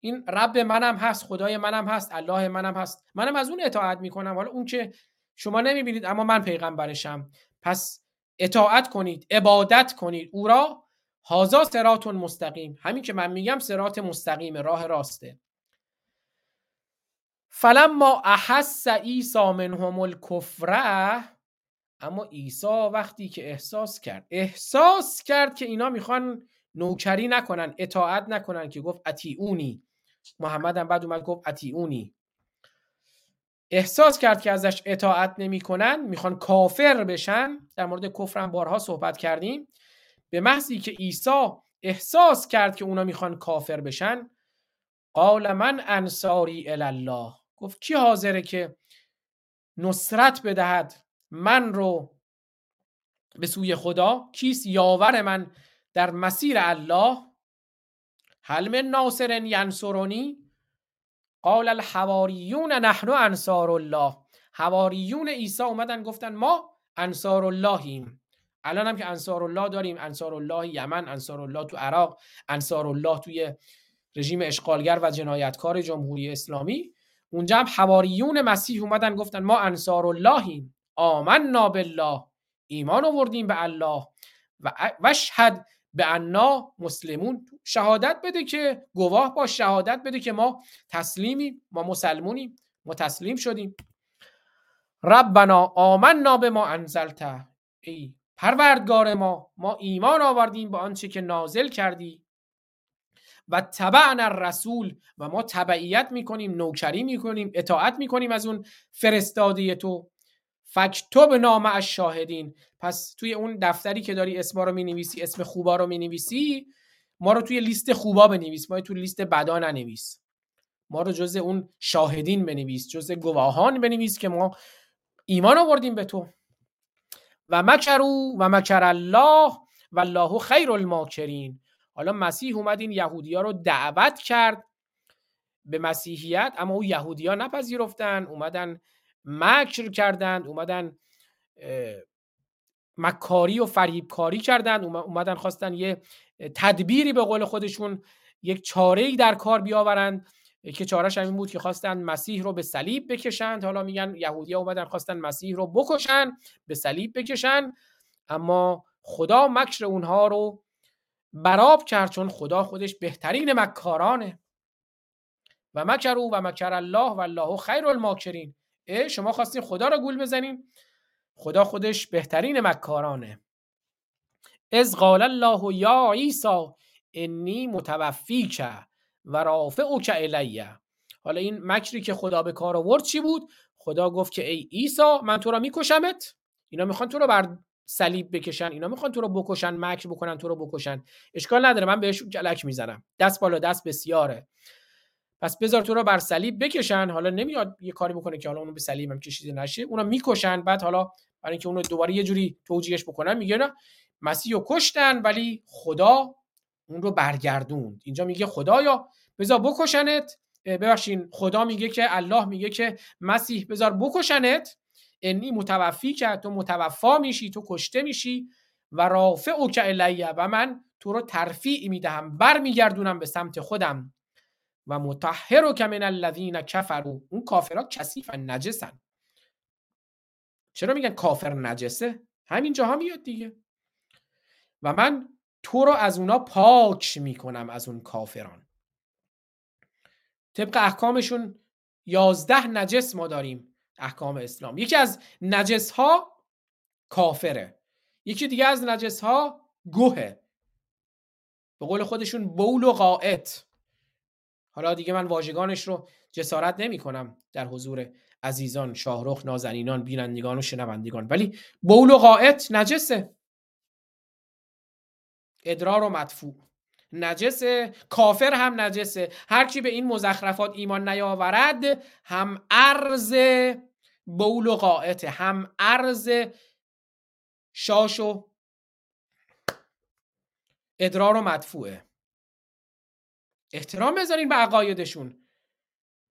B: این رب منم هست خدای منم هست الله منم هست. منم از اون اطاعت می‌کنم. حالا اون که شما نمی‌بینید اما من پیغمبرشم. پس اطاعت کنید عبادت کنید. او را هازا سرات مستقیم. همین که من میگم سرات مستقیم راه راسته. فلما احس عیسی منهم الکفره اما عیسی وقتی که احساس کرد احساس کرد که اینا می‌خوان نوکری نکنن اطاعت نکنن که گفت اتیونی محمد هم بعد اومد گفت اتیونی احساس کرد که ازش اطاعت نمی‌کنن می‌خوان کافر بشن. در مورد کفر بارها صحبت کردیم. به محضی که عیسی احساس کرد که اونا می‌خوان کافر بشن قال من انصاری الله گفت کی حاضره که نصرت بدهد من رو به سوی خدا؟ کیست یاور من در مسیر الله؟ هل من ناصر ینصرونی قال الحواریون نحن انصار الله. حواریون عیسی اومدن گفتن ما انصار اللهیم. الان هم که انصار الله داریم انصار الله یمن انصار الله تو عراق انصار الله توی رژیم اشغالگر و جنایتکار جمهوری اسلامی. اونجا هم حواریون مسیح اومدن گفتن ما انصار اللهیم آمنا بالله. ایمان آوردیم به الله. و وشهد به انا مسلمون. شهادت بده که گواه با شهادت بده که ما تسلیمیم ما مسلمونیم ما تسلیم شدیم. ربنا آمنا به ما انزلته. ای پروردگار ما ما ایمان آوردیم به آنچه که نازل کردی. و تبعنا الرسول و ما تبعیت می‌کنیم نوکری می‌کنیم اطاعت می‌کنیم از اون فرستاده تو. فکتب نام از شاهدین پس توی اون دفتری که داری اسما رو می‌نویسی اسم خوبا رو می‌نویسی ما رو توی لیست خوبا بنویس. ما توی لیست بدا ننویس. ما رو جز اون شاهدین بنویس جز گواهان بنویس که ما ایمان آوردیم به تو. و مکرو و مکر الله و الله خیر الماکرین. حالا مسیح اومد این یهودی ها رو دعوت کرد به مسیحیت اما او یهودی ها نپذیرفتن اومدن مکر کردند اومدن مکاری و فریبکاری کردند اومدن خواستن یه تدبیری به قول خودشون یک چاره در کار بیاورند. که چارش این بود که خواستن مسیح رو به صلیب بکشند حالا میگن یهودیا اومدن خواستن مسیح رو بکشن به صلیب بکشن. اما خدا مکر اونها رو براب کرد چون خدا خودش بهترین مکارانه. و مکرو و مکر الله و الله خیر الماکرین. شما خواستین خدا رو گول بزنین؟ خدا خودش بهترین مکارانه. از قال الله یا عیسی انی متوفیک. و رافع او الیه حالا این مکری که خدا به کار آورد چی بود؟ خدا گفت که ای عیسی من تو را میکشمت. اینا می‌خوان تو رو بر صلیب بکشن اینا می‌خوان تو رو بکشن مکر بکنن تو رو بکشن. اشکال نداره من بهش جلک می‌زنم. دست بالا دست بسیاره. پس بذار تو رو بر صلیب بکشن. حالا نمیاد یه کاری بکنه که حالا اونو به صلیب هم کشیده نشه. اونا می‌کشن بعد حالا برای اینکه اونو دوباره یه جوری توجیهش بکنن میگه نه مسیح رو کشتن ولی خدا اون رو برگردوند. اینجا میگه خدایا بذار بکشنت. ببخشین خدا میگه که الله میگه که مسیح بذار بکشنت. انی متوفی که تو متوفا میشی تو کشته میشی و رافع او الیه و من تو رو ترفیع می‌دهم بر میگردونم به سمت خودم. و متحر که من الذین کفروا. اون کافرها کثیفن نجسن. چرا میگن کافر نجسه؟ همین جاها میاد دیگه. و من تو رو از اونا پاک می‌کنم از اون کافران. طبق احکامشون یازده نجس ما داریم احکام اسلام. یکی از نجس ها کافره. یکی دیگه از نجس ها گوهه. به قول خودشون بول و قائط حالا دیگه من واژگانش رو جسارت نمی کنم در حضور عزیزان شاهرخ نازنینان بینندگان و شنوندگان. ولی بول و قائط نجسه. ادرار و مدفوع. نجسه کافر هم نجسه هر کی به این مزخرفات ایمان نیاورد هم ارز بول و قائته هم ارز شاش و ادرار و مدفوعه. احترام بذارین به عقایدشون.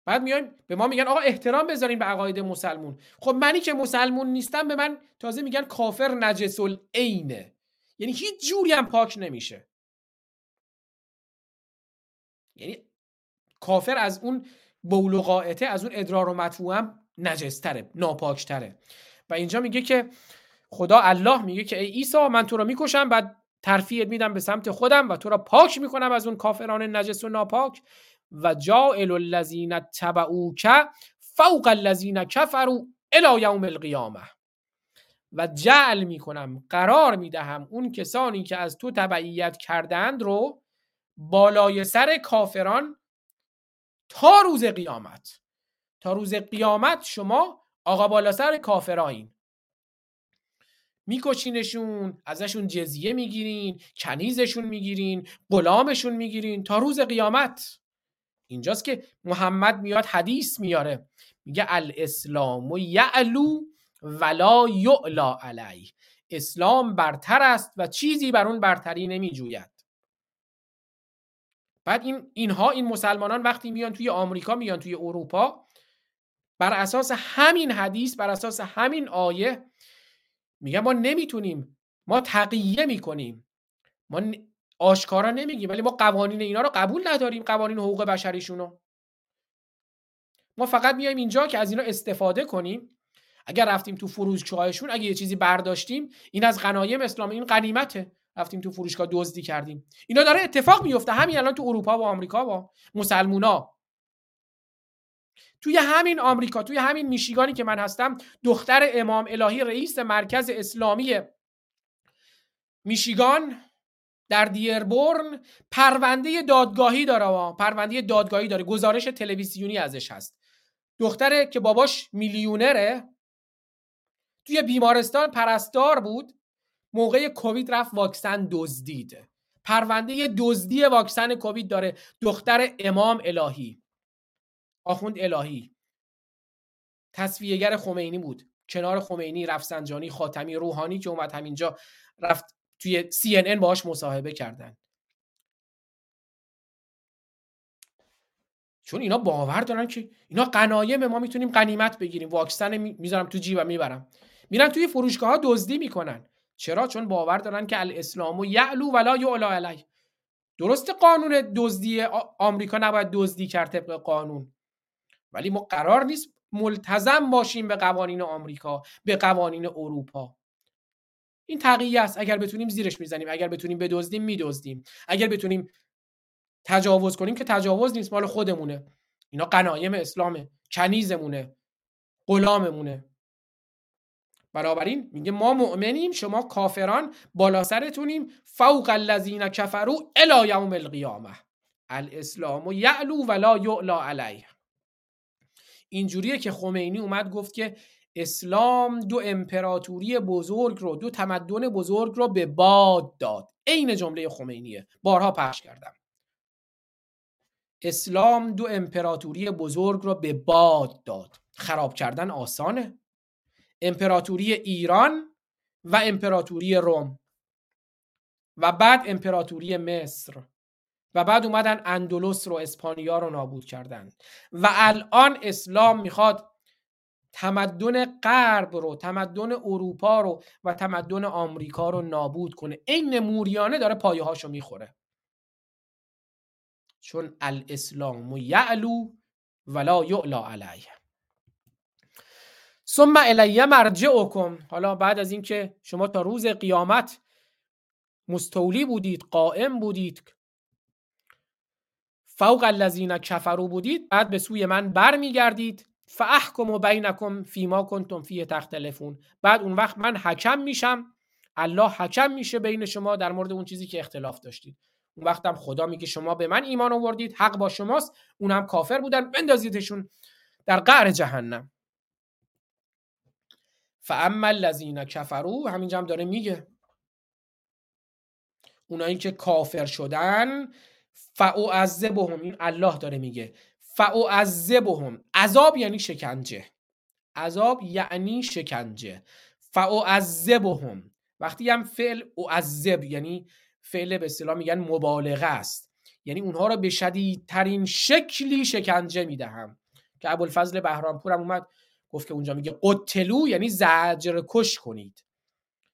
B: بعد میایم به ما میگن آقا احترام بذارین به عقاید مسلمون. خب منی که مسلمون نیستم به من تازه میگن کافر نجس العینه یعنی هیچ جوری هم پاک نمیشه. یعنی کافر از اون بول و از اون ادرار و مطفوع هم نجستره ناپاکتره. و اینجا میگه که خدا الله میگه که ای عیسی من تو رو می‌کشم بعد ترفیعت میدم به سمت خودم و تو را پاک می‌کنم از اون کافران نجس و ناپاک. و جائل الذین تبعوک فوق الذین کفروا الی یوم القیامه و جعل می‌کنم قرار می‌دهم اون کسانی که از تو تبعیت کردند رو بالای سر کافران تا روز قیامت. تا روز قیامت شما آقا بالا سر کافرایین. میکشینشون ازشون جزیه می‌گیرین کنیزشون می‌گیرین غلامشون می‌گیرین تا روز قیامت. اینجاست که محمد میاد حدیث میاره. میگه الاسلام و یعلو ولا یعلا علیه. اسلام برتر است و چیزی بر اون برتری نمیجوید. بعد این اینها این مسلمانان وقتی میان توی آمریکا میان توی اروپا بر اساس همین حدیث بر اساس همین آیه میگن ما نمی‌تونیم ما تقیه می‌کنیم. ما آشکارا نمیگیم ولی ما قوانین اینا رو قبول نداریم قوانین حقوق بشریشونو. ما فقط میایم اینجا که از اینا استفاده کنیم. اگر رفتیم تو فروشگاهشون اگه یه چیزی برداشتیم این از غنایم اسلامی این غنیمته. رفتیم تو فروشگاه دزدی کردیم. اینا داره اتفاق میفته همین الان تو اروپا و آمریکا با مسلمونا. توی همین آمریکا توی همین میشیگانی که من هستم دختر امام الهی رئیس مرکز اسلامی میشیگان در دیربورن پرونده دادگاهی داره پرونده دادگاهی داره. گزارش تلویزیونی ازش هست. دختره که باباش میلیونره. توی بیمارستان پرستار بود موقع کووید رفت واکسن دزدید. پرونده دزدی واکسن کووید داره. دختر امام الهی. آخوند الهی. تصفیهگر خمینی بود. کنار خمینی رفسنجانی خاتمی روحانی که اومد همینجا رفت توی CNN باهاش مصاحبه کردن. چون اینا باور دارن که اینا قنایم ما می‌تونیم قنیمت بگیریم. واکسن می‌ذارم تو جیبم می‌برم. میرن توی فروشگاه ها دزدی می‌کنن. چرا؟ چون باور دارن که الاسلام و یعلو ولا یعلا علی درست قانون دزدی آمریکا نباید دزدی کرد طبق قانون. ولی ما قرار نیست ملتزم باشیم به قوانین آمریکا به قوانین اروپا. این تقیه است. اگر بتونیم زیرش می‌زنیم اگر بتونیم بدزدیم میدزدیم. اگر بتونیم تجاوز کنیم که تجاوز نیست مال خودمونه. اینا قنایم اسلامه کنیزمونه غلاممونه. بنابراین میگه ما مؤمنیم شما کافران بالا سرتونیم. فوق الذین کفروا الی یوم القیامه الاسلام یعلو ولا یعلا علیه. اینجوریه که خمینی اومد گفت که اسلام دو امپراتوری بزرگ رو دو تمدن بزرگ رو به باد داد. عین جمله خمینیه. بارها پخش کردم. اسلام دو امپراتوری بزرگ رو به باد داد. خراب کردن آسانه. امپراتوری ایران و امپراتوری روم و بعد امپراتوری مصر و بعد اومدن اندلس رو اسپانیا رو نابود کردن و الان اسلام می‌خواد تمدن غرب رو تمدن اروپا رو و تمدن آمریکا رو نابود کنه. این موریانه داره پایه هاشو می‌خوره. چون الاسلام یعلو ولا یعلا علیه. ثم الیه مرجعکم. حالا بعد از اینکه شما تا روز قیامت مستولی بودید قائم بودید فوق الذین کفرو بودید بعد به سوی من برمیگردید. فاحکم بینکم فیما کنتم فیه تختلفون. بعد اون وقت من حکم میشم. الله حکم میشه بین شما در مورد اون چیزی که اختلاف داشتید. اون وقتم خدا میگه شما به من ایمان آوردید حق با شماست. اونم کافر بودن بندازیدشون در قعر جهنم. فاما الذین کفروا همینجا هم داره میگه. اونایی که کافر شدن فاعذبهم این الله داره میگه. فاعذبهم عذاب یعنی شکنجه. عذاب یعنی شکنجه. فاعذبهم وقتی هم فعل اعذب یعنی فعل به اصطلاح میگن مبالغه است. یعنی اونها رو به شدیدترین شکلی شکنجه می‌دهم. که ابوالفضل بهرامپور هم اومد گفت که اونجا میگه قتلو یعنی زجر کش کنید.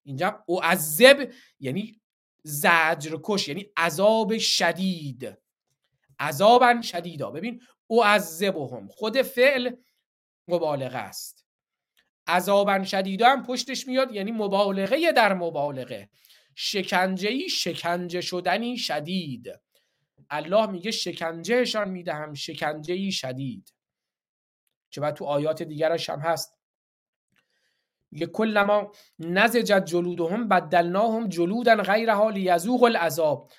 B: اینجا اعذب یعنی زجر کش یعنی عذاب شدید. عذابا شدیدا. ببین اعذبهم خود فعل مبالغه است. عذابا شدیدا هم پشتش میاد یعنی مبالغه در مبالغه. شکنجه شکنجه شدنی شدید. الله میگه شکنجهشان می‌دهم شکنجه شدید. که بعد تو آیات دیگرش هم هست. میگه کلما نزجت جلودهم بدلناهم جلودا غیرها لیذوق العذاب.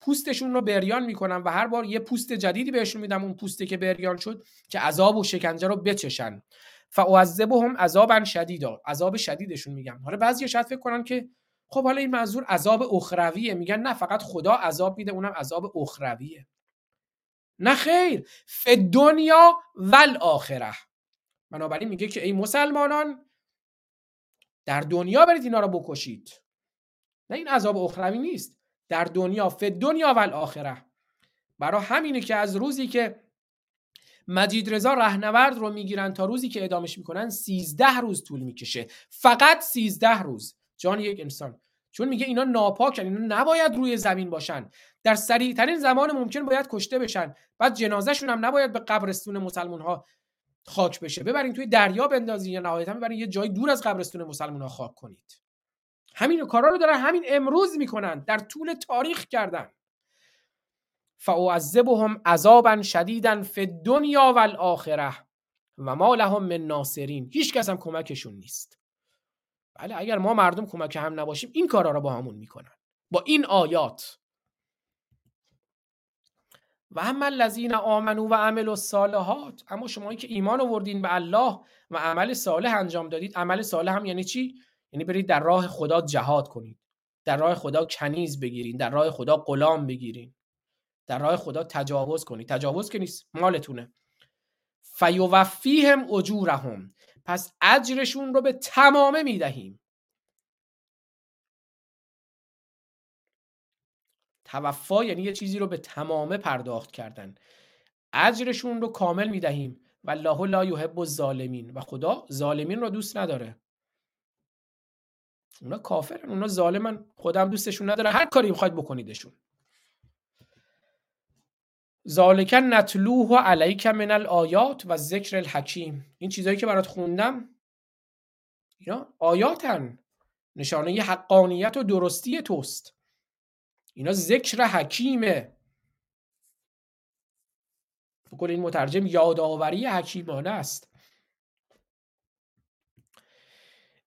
B: پوستشون رو بریان می‌کنم و هر بار یه پوست جدیدی بهشون میدم اون پوسته که بریان شد که عذاب و شکنجه رو بچشن. فاعذبهم عذابا شدیدا. عذاب شدیدشون میگم. حالا بعضی شاید فکر کنن که خب حالا این منظور عذاب اخرویه. میگن نه فقط خدا عذاب میده اونم عذاب اخرویه. نه خیر. ف دنیا ول آخره بنابراین میگه که ای مسلمانان در دنیا برید اینا رو بکشید. نه این عذاب اخروی نیست. در دنیا ف دنیا ول آخره برای همینه که از روزی که مجید رضا رهنورد رو می‌گیرن تا روزی که ادامش می‌کنن 13 روز طول می‌کشه. فقط 13 روز. جان یک انسان. چون میگه اینا ناپاکن اینا نباید روی زمین باشن. در سریع ترین زمان ممکن باید کشته بشن. بعد جنازهشون هم نباید به قبرستون مسلمان ها خاک بشه. ببرین توی دریا بندازین یا نهایتا ببرین یه جای دور از قبرستون مسلمان ها خاک کنید. همین کارا رو دارن همین امروز می‌کنن. در طول تاریخ کردن. فاعذبهم عذابا شدیدا فی الدنیا والآخره و ما لهم من ناصرین. هیچ کس هم کمکشون نیست. بله اگر ما مردم کمک هم نباشیم این کارا رو با همون می‌کنن. با این آیات. و هم الذین آمنو و عملوا الصالحات اما شما که ایمان آوردین به الله و عمل صالح انجام دادید عمل صالح هم یعنی چی؟ یعنی برید در راه خدا جهاد کنید در راه خدا کنیز بگیرین در راه خدا غلام بگیرین در راه خدا تجاوز کنید. تجاوز که نیست مالتونه. فیوفیهم اجورهم. پس اجرشون رو به تمامه می‌دهیم. توفا یعنی یه چیزی رو به تمامه پرداخت کردن. اجرشون رو کامل می‌دهیم. و الله لا یحب الظالمین. و خدا ظالمین رو دوست نداره. اونا کافرن. اونا ظالمن. خودم دوستشون نداره هر کاری می‌خواید بکنیدشون. ذالک نتلوه علیک من الآیات و ذکر الحکیم. این چیزایی که برات خوندم اینا آیاتن. نشانه حقانیت و درستی توست. اینا ذکر حکیمه. بقول این مترجم یادآوری حکیمانه است.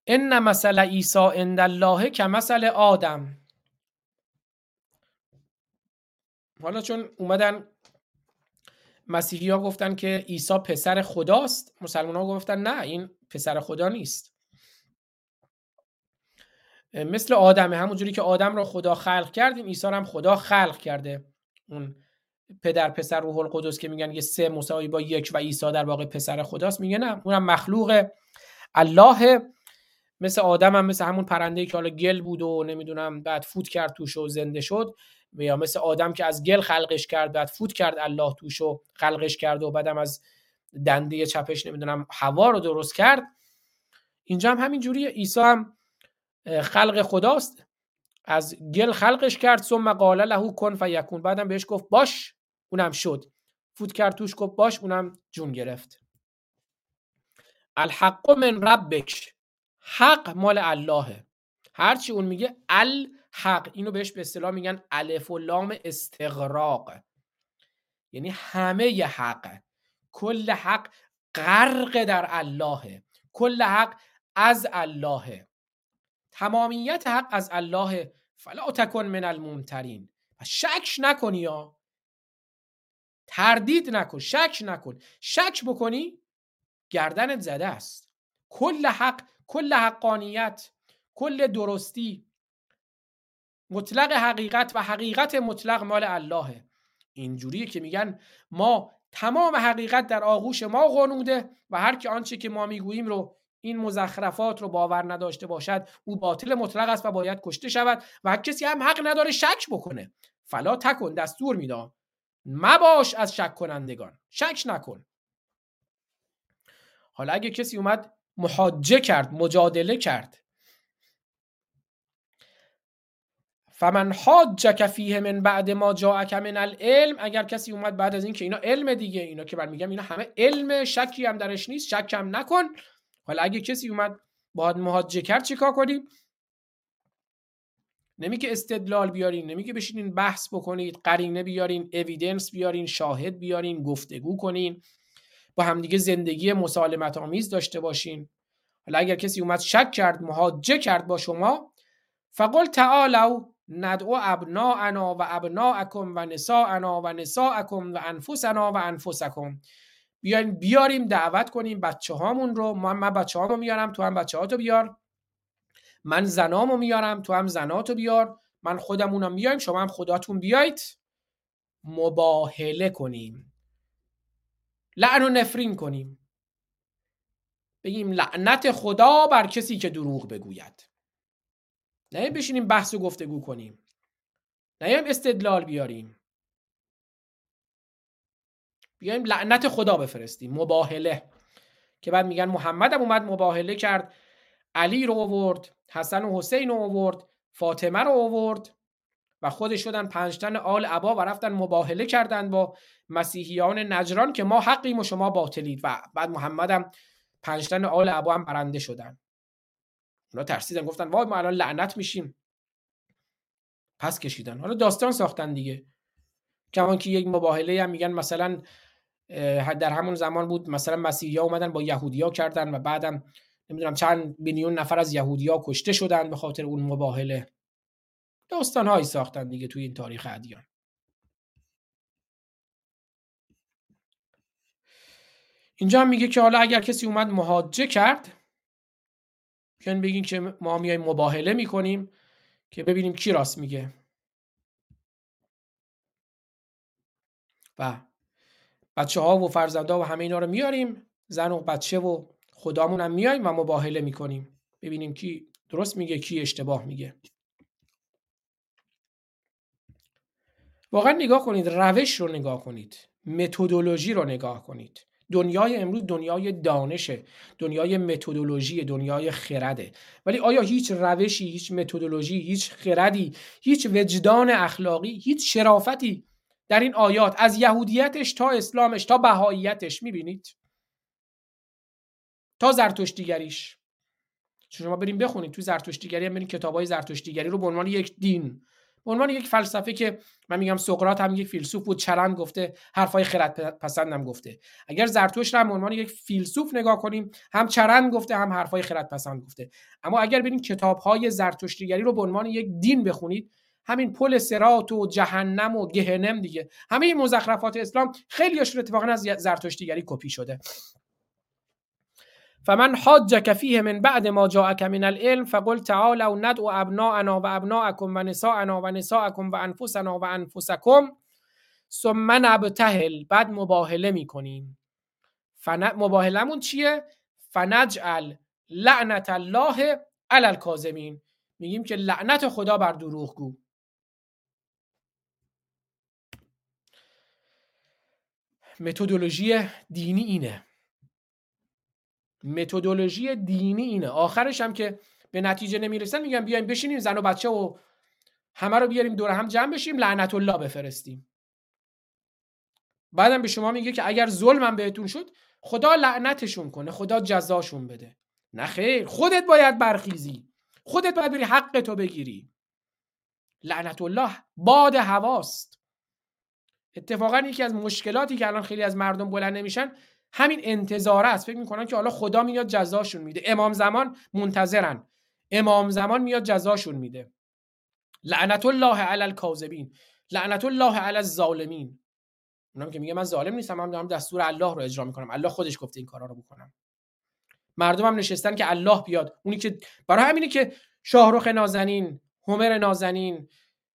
B: ان مثل عیسی عند الله که مثل آدم. حالا چون اومدن مسیحی ها گفتن که عیسی پسر خداست مسلمان ها گفتن نه این پسر خدا نیست. مثل آدمه. همونجوری که آدم را خدا خلق کرد این عیسی هم خدا خلق کرده. اون پدر پسر روح القدس که میگن یه سه مساوی با یک و عیسی در واقع پسر خداست میگه نه اونم مخلوق الله. مثل آدم هم مثل همون پرنده که حالا گل بود و نمی‌دونم بعد فوت کرد توش و زنده شد یا مثل آدم که از گل خلقش کرد بعد فوت کرد الله توش و خلقش کرد و بعدم از دنده چپش نمی‌دونم هوا رو درست کرد. اینجا هم همین جوریه عیسی هم خلق خداست. از گل خلقش کرد ثم قال له کن فیکون. بعدم بهش گفت باش اونم شد. فوت کرد توش گفت باش اونم جون گرفت. الحق من ربک. حق مال اللهه. هرچی اون میگه الحق. اینو بهش به اصطلاح میگن الف و لام استغراق. یعنی همه ی حق. کل حق غرق در اللهه. کل حق از اللهه. تمامیت حق از الله فلا تکن من الممترین. شک نکنی یا. تردید نکن شک نکن. شک بکنی گردنت زده است. کل حق کل حقانیت کل درستی. مطلق حقیقت و حقیقت مطلق مال اللهه اینجوریه که میگن ما تمام حقیقت در آغوش ما غنوده و هر که آنچه که ما می‌گوییم رو این مزخرفات رو باور نداشته باشد او باطل مطلق است و باید کشته شود و کسی هم حق نداره شک بکنه. فلا تکن دستور میدام مباش از شک کنندگان. شک نکن. حالا اگه کسی اومد محاجه کرد مجادله کرد. فمن حاجک فیه من بعد ما جاءک من العلم اگر کسی اومد بعد از این که اینا علم دیگه اینا که من میگم اینا همه علم شکی هم درش نیست شک هم نکن. حالا اگه کسی اومد باید محاجه کرد چیکار کنیم نمی که استدلال بیارین نمی که بشینین بحث بکنید قرینه بیارین اویدنس بیارین شاهد بیارین گفتگو کنین. با همدیگه زندگی مسالمت آمیز داشته باشین. حالا اگر کسی اومد شک کرد محاجه کرد با شما فقل تعالو ندعو ابناءنا و ابناءکم و نساءنا و نساءکم و انفسنا و انفسکم. بیاین بیاریم دعوت کنیم بچه هامون رو من بچه هامو میارم تو هم بچه هاتو بیار. من زنامو میارم تو هم زناتو بیار. من خودمونم میایم شما هم خداتون بیایید. مباهله کنیم. لعن و نفرین کنیم. بگیم لعنت خدا بر کسی که دروغ بگوید. نه بشینیم بحث و گفتگو کنیم. نه استدلال بیاریم. بیایم لعنت خدا بفرستیم. مباهله. که بعد میگن محمد اومد مباهله کرد. علی رو آورد حسن و حسین رو آورد فاطمه رو آورد و خودش شدن پنجتن آل عبا و رفتن مباهله کردن با مسیحیان نجران که ما حقیم و شما باطلید. و بعد محمد هم پنجتن آل عبا هم برنده شدن. اونا ترسیدن گفتن وای ما الان لعنت میشیم. پس کشیدن. حالا داستان ساختن دیگه. کمان که یک مباهله هم میگن مثلا در همون زمان بود مثلا مسیحی ها اومدن با یهودیا کردن و بعدم نمی‌دونم چند میلیون نفر از یهودیا کشته شدن به خاطر اون مباهله. داستان هایی ساختن دیگه توی این تاریخ ادیان. اینجا هم میگه که حالا اگر کسی اومد مهاجه کرد بیان بگین که ما میایم مباهله می‌کنیم که ببینیم کی راست میگه. و بچه ها و فرزنده و همه اینا رو میاریم زن و بچه و خدامون هم میایم و مباهله می‌کنیم. ببینیم کی درست میگه کی اشتباه میگه. واقعا نگاه کنید روش رو نگاه کنید متدولوژی رو نگاه کنید. دنیای امروز دنیای دانشه دنیای متدولوژی دنیای خرده. ولی آیا هیچ روشی هیچ متدولوژی هیچ خردی هیچ وجدان اخلاقی هیچ شرافتی در این آیات از یهودیتش تا اسلامش تا بهاییتش می‌بینید؟ تا زرتشتیگریش. شما بریم بخونید تو زرتشتیگری هم بریم کتابای زرتشتیگری رو به عنوان یک دین به عنوان یک فلسفه که من میگم سقراط هم یک فیلسوف بود چرند گفته حرفای خرد پسندم گفته. اگر زرتشت هم به عنوان یک فیلسوف نگاه کنیم هم چرند گفته هم حرفای خرد پسند گفته. اما اگر بریم کتاب های زرتشتیگری رو به عنوان یک دین بخونید همین پل سرات و جهنم و گهنم دیگه. همه این مزخرفات اسلام خیلیشون اتفاقا از زرتشتیگری کپی شده. فمن حاجك فيه من بعد ما جاءك من العلم فقل تعالوا ندعو ابناءنا و ابناءكم و نساءنا و نساءكم و انفسنا و انفسكم ثم نبتهل. بعد مباهله می‌کنیم. فن... مباهلمون چیه؟ فنجعل لعنت الله علی الکاذبین میگیم که لعنت خدا بر دروغگو. متدولوژی دینی اینه. متدولوژی دینی اینه. آخرش هم که به نتیجه نمی‌رسن میگن بیایم بشینیم زن و بچه و همه رو بیاریم دور هم جمع بشیم لعنت الله بفرستیم. بعدم به شما میگه که اگر ظلمم بهتون شد خدا لعنتشون کنه خدا جزاشون بده. نه خیر خودت باید برخیزی. خودت باید بری حق تو بگیری. لعنت الله باد هواست. اتفاقا یکی از مشکلاتی که الان خیلی از مردم بلند نمیشن همین انتظاره است. فکر می‌کنن که حالا خدا میاد جزاشون میده. امام زمان منتظرن. امام زمان میاد جزاشون میده. لعنت الله علی الکاذبین. لعنت الله علی الظالمین. اونم که میگه من ظالم نیستم من دارم دستور الله رو اجرا می‌کنم. الله خودش گفته این کارا رو بکنم. مردم هم نشستن که الله بیاد. اونی که برای همینه که شاهرخ نازنین همر نازنین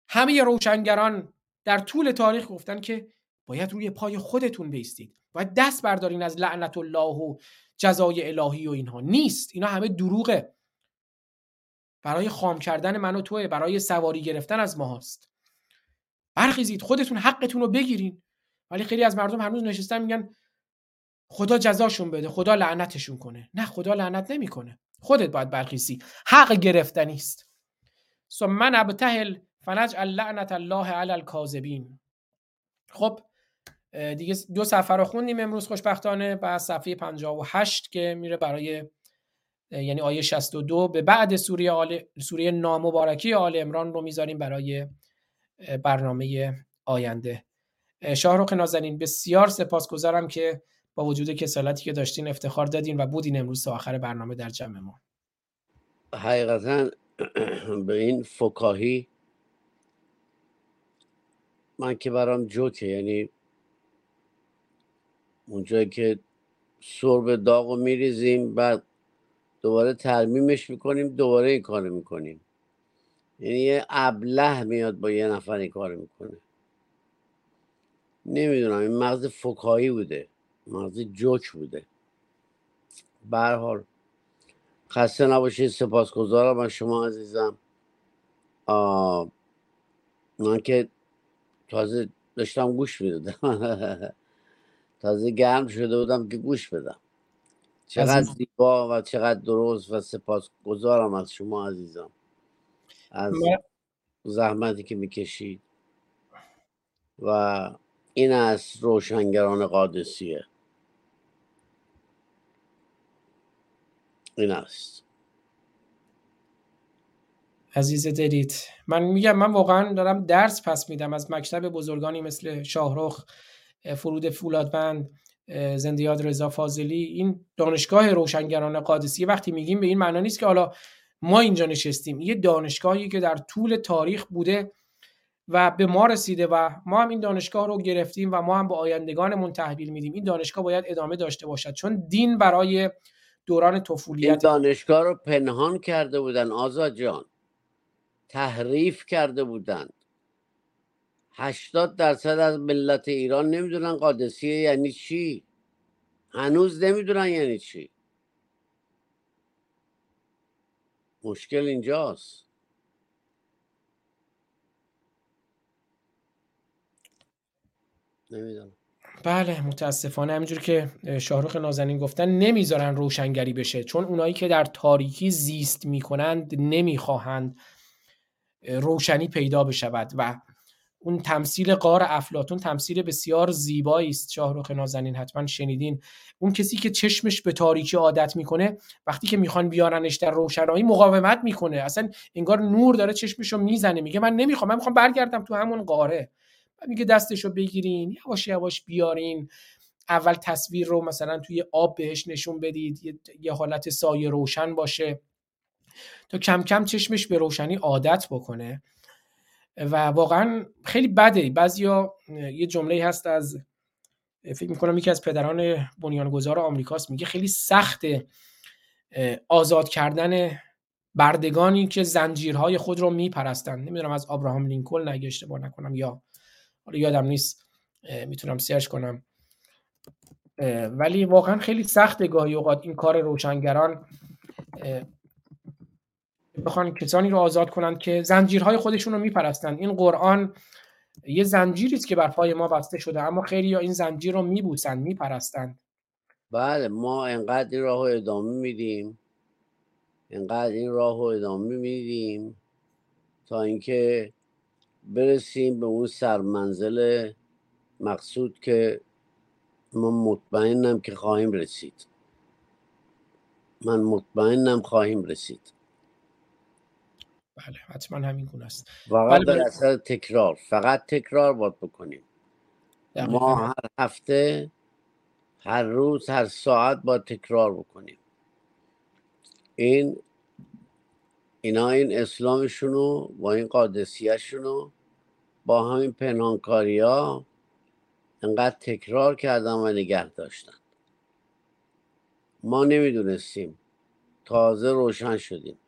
B: همه روشنگران در طول تاریخ گفتن که باید روی پای خودتون بیستید. باید دست بردارین از لعنت الله و جزای الهی و اینها. نیست. اینا همه دروغه. برای خام کردن من و توه برای سواری گرفتن از ما هست برخیزید. خودتون حقتون رو بگیرین. ولی خیلی از مردم هنوز نشستن میگن خدا جزاشون بده خدا لعنتشون کنه. نه خدا لعنت نمی‌کنه. خودت باید برخیزی. حق گرفتنی است. ثم من ابتهل فنجعل لعنت الله علی الکاذبین. خب دیگه دو صفحه رو خوندیم امروز خوشبختانه بعد صفحه 58 که میره برای یعنی آیه 62 به بعد سوره آل سوره نامبارکی آل امران رو می‌ذاریم برای برنامه آینده. شاهرخ نازنین بسیار سپاسگزارم که با وجود کسالتی که داشتین افتخار دادین و بودین امروز تا آخر برنامه در جمع ما
C: حقیقتا به این فکاهی من که برام جوکه یعنی اونجایی که سرب داغ رو میریزیم بعد دوباره ترمیمش می‌کنیم دوباره این کار می‌کنیم. یعنی یه ابله میاد با یه نفر این کار می‌کنه. نمی‌دونم این مغز فکایی بوده مغز جوک بوده. حال خسته نباشید سپاسگزارم از شما عزیزم. من که تازه داشتم گوش می‌دادم. تازه گرم شده بودم که گوش بدم. چقدر زیبا و چقدر درست و سپاسگزارم از شما عزیزم. از زحمتی که می‌کشید. و این از روشنگران قادسیه. این است.
B: عزیز دلید من میگم من واقعا دارم درس پس میدم از مکتب بزرگانی مثل شاهرخ فرود فولادوند زندیاد رضا فاضلی. این دانشگاه روشنگران قادسیه وقتی میگیم به این معنا نیست که حالا ما اینجا نشستیم. یه دانشگاهی که در طول تاریخ بوده و به ما رسیده و ما هم این دانشگاه رو گرفتیم و ما هم به آیندگانمون تحویل میدیم. این دانشگاه باید ادامه داشته باشد. چون دین برای دوران طفولیت این
C: دانشگاه رو پنهان کرده بودن آزاد جان. تحریف کرده بودند. هشتاد درصد از ملت ایران نمی‌دونن قادسیه یعنی چی. هنوز نمی‌دونن یعنی چی. مشکل اینجاست. نمی‌دونم.
B: بله متاسفانه همینجور که شاهرخ نازنین گفتن نمی‌ذارن روشنگری بشه چون اونایی که در تاریکی زیست می‌کنند نمی‌خواهند روشنی پیدا بشود و اون تمثیل قار افلاتون تمثیل بسیار زیبایی است. شاهرخ نازنین حتما شنیدین. اون کسی که چشمش به تاریکی عادت می‌کنه وقتی که می‌خوان بیارنش در روشنایی مقاومت می‌کنه. اصلا انگار نور داره چشمش رو می‌زنه. میگه من نمی‌خوام من می‌خوام برگردم تو همون قاره. میگه دستش رو بگیرین یواش یواش بیارین. اول تصویر رو مثلا توی آب بهش نشون بدید. یه حالت سایه روشن باشه. تا کم کم چشمش به روشنی عادت بکنه. و واقعا خیلی بده. بعضیا یه جمله هست از فکر می‌کنم یکی از پدران بنیانگذار آمریکاست میگه خیلی سخت آزاد کردن بردگانی که زنجیرهای خود رو میپرستن. نمی‌دونم از ابراهام لینکلن اگه اشتباه نکنم یا حالا یادم نیست می‌تونم سرچ کنم. ولی واقعا خیلی سخت گاهی اوقات این کار روشنگران بخوان کسانی رو آزاد کنند که زنجیرهای خودشون رو میپرستن این قرآن یه زنجیری است که بر پای ما بسته شده اما خیلی این زنجیر رو میبوسند میپرستند.
C: بله ما انقدر این راه رو ادامه میدیم. انقدر این راه رو ادامه میدیم تا اینکه برسیم به اون سرمنزل مقصود که من مطمئنم که خواهیم رسید. من مطمئنم خواهیم رسید.
B: بله حتما همین گونه است.
C: فقط
B: بله،
C: در اثر تکرار فقط تکرار باید بکنیم. ما هر هفته هر روز هر ساعت باید تکرار بکنیم. این اینا این اسلامشونو با این قادسیهشونو با همین پنهانکاری ها انقدر تکرار کردن و نگه داشتن. ما نمی‌دونستیم. تازه روشن شدیم.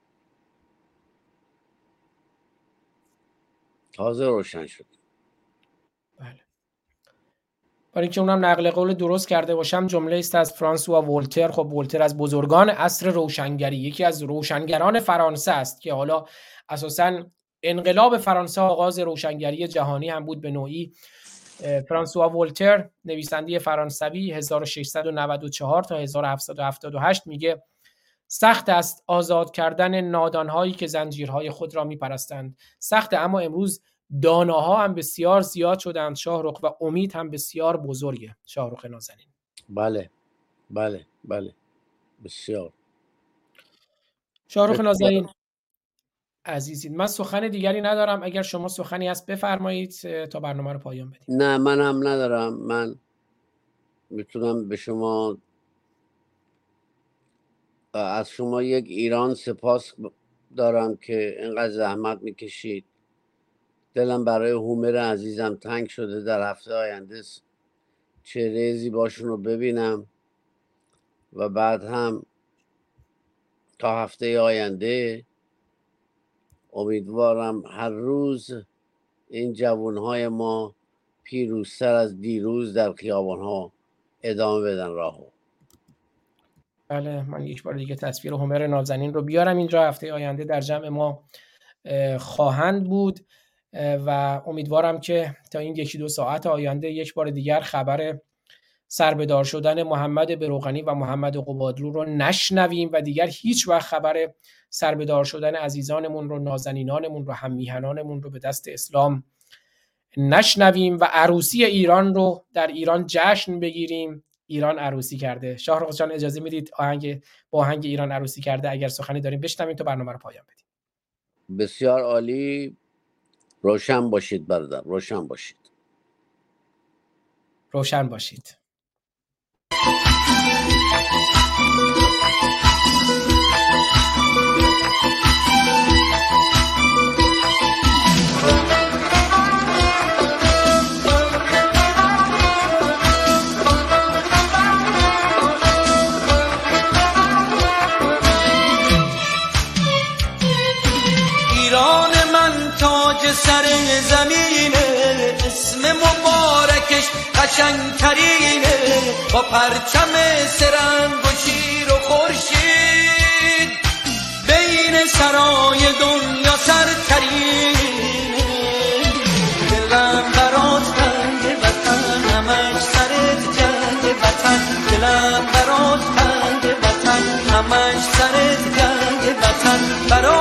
C: تازه روشن شدیم
B: بله. برای اینکه اونم نقل قول درست کرده باشم جمله است از فرانسوا ولتر. خب ولتر از بزرگان عصر روشنگری. یکی از روشنگران فرانسه است که حالا اساسا انقلاب فرانسه آغاز روشنگری جهانی هم بود به نوعی. فرانسوا ولتر نویسنده فرانسوی 1694 تا 1778 میگه سخت است آزاد کردن نادانهایی که زنجیرهای خود را میپرستند. سخت اما امروز داناها هم بسیار زیاد شدند. شاهرخ و امید هم بسیار بزرگه. شاهرخ نازنین.
C: بله بله بله. بسیار.
B: شاهرخ نازنین عزیزین من سخن دیگری ندارم. اگر شما سخنی هست بفرمایید تا برنامه رو پایان بدیم.
C: نه من هم ندارم. من می‌تونم به شما از شما یک ایران سپاس دارم که اینقدر زحمت می‌کشید. دلم برای هومر عزیزم تنگ شده در هفته آینده چهره زیباشون رو ببینم و بعد هم تا هفته آینده امیدوارم هر روز این جوانهای ما پیروزتر از دیروز در خیابانها ادامه بدن راهو.
B: بله من یک بار دیگه تصویر هومر نازنین رو بیارم اینجا. هفته آینده در جمع ما خواهند بود. و امیدوارم که تا این یکی دو ساعت آینده یک بار دیگر خبر سربدار شدن محمد بروغنی و محمد قبادلو رو نشنویم و دیگر هیچ وقت خبر سربدار شدن عزیزانمون رو نازنینانمون رو هم میهنانمون رو به دست اسلام نشنویم و عروسی ایران رو در ایران جشن بگیریم. ایران عروسی کرده. شاهرخ جان اجازه می‌دید آهنگ با آهنگ ایران عروسی کرده اگر سخنی داریم بشنویم تا برنامه رو پایان بدیم.
C: بسیار عالی. روشن باشید برادر روشن باشید.
B: روشن باشید.
A: قشنگترینه با پرچم سرنگ و شیر و خورشید. بین سرای دنیا سرترینه دلم برات تنگ وطن همش سرت جنگ وطن. دلم برات تنگ وطن همش سرت جنگ وطن. برای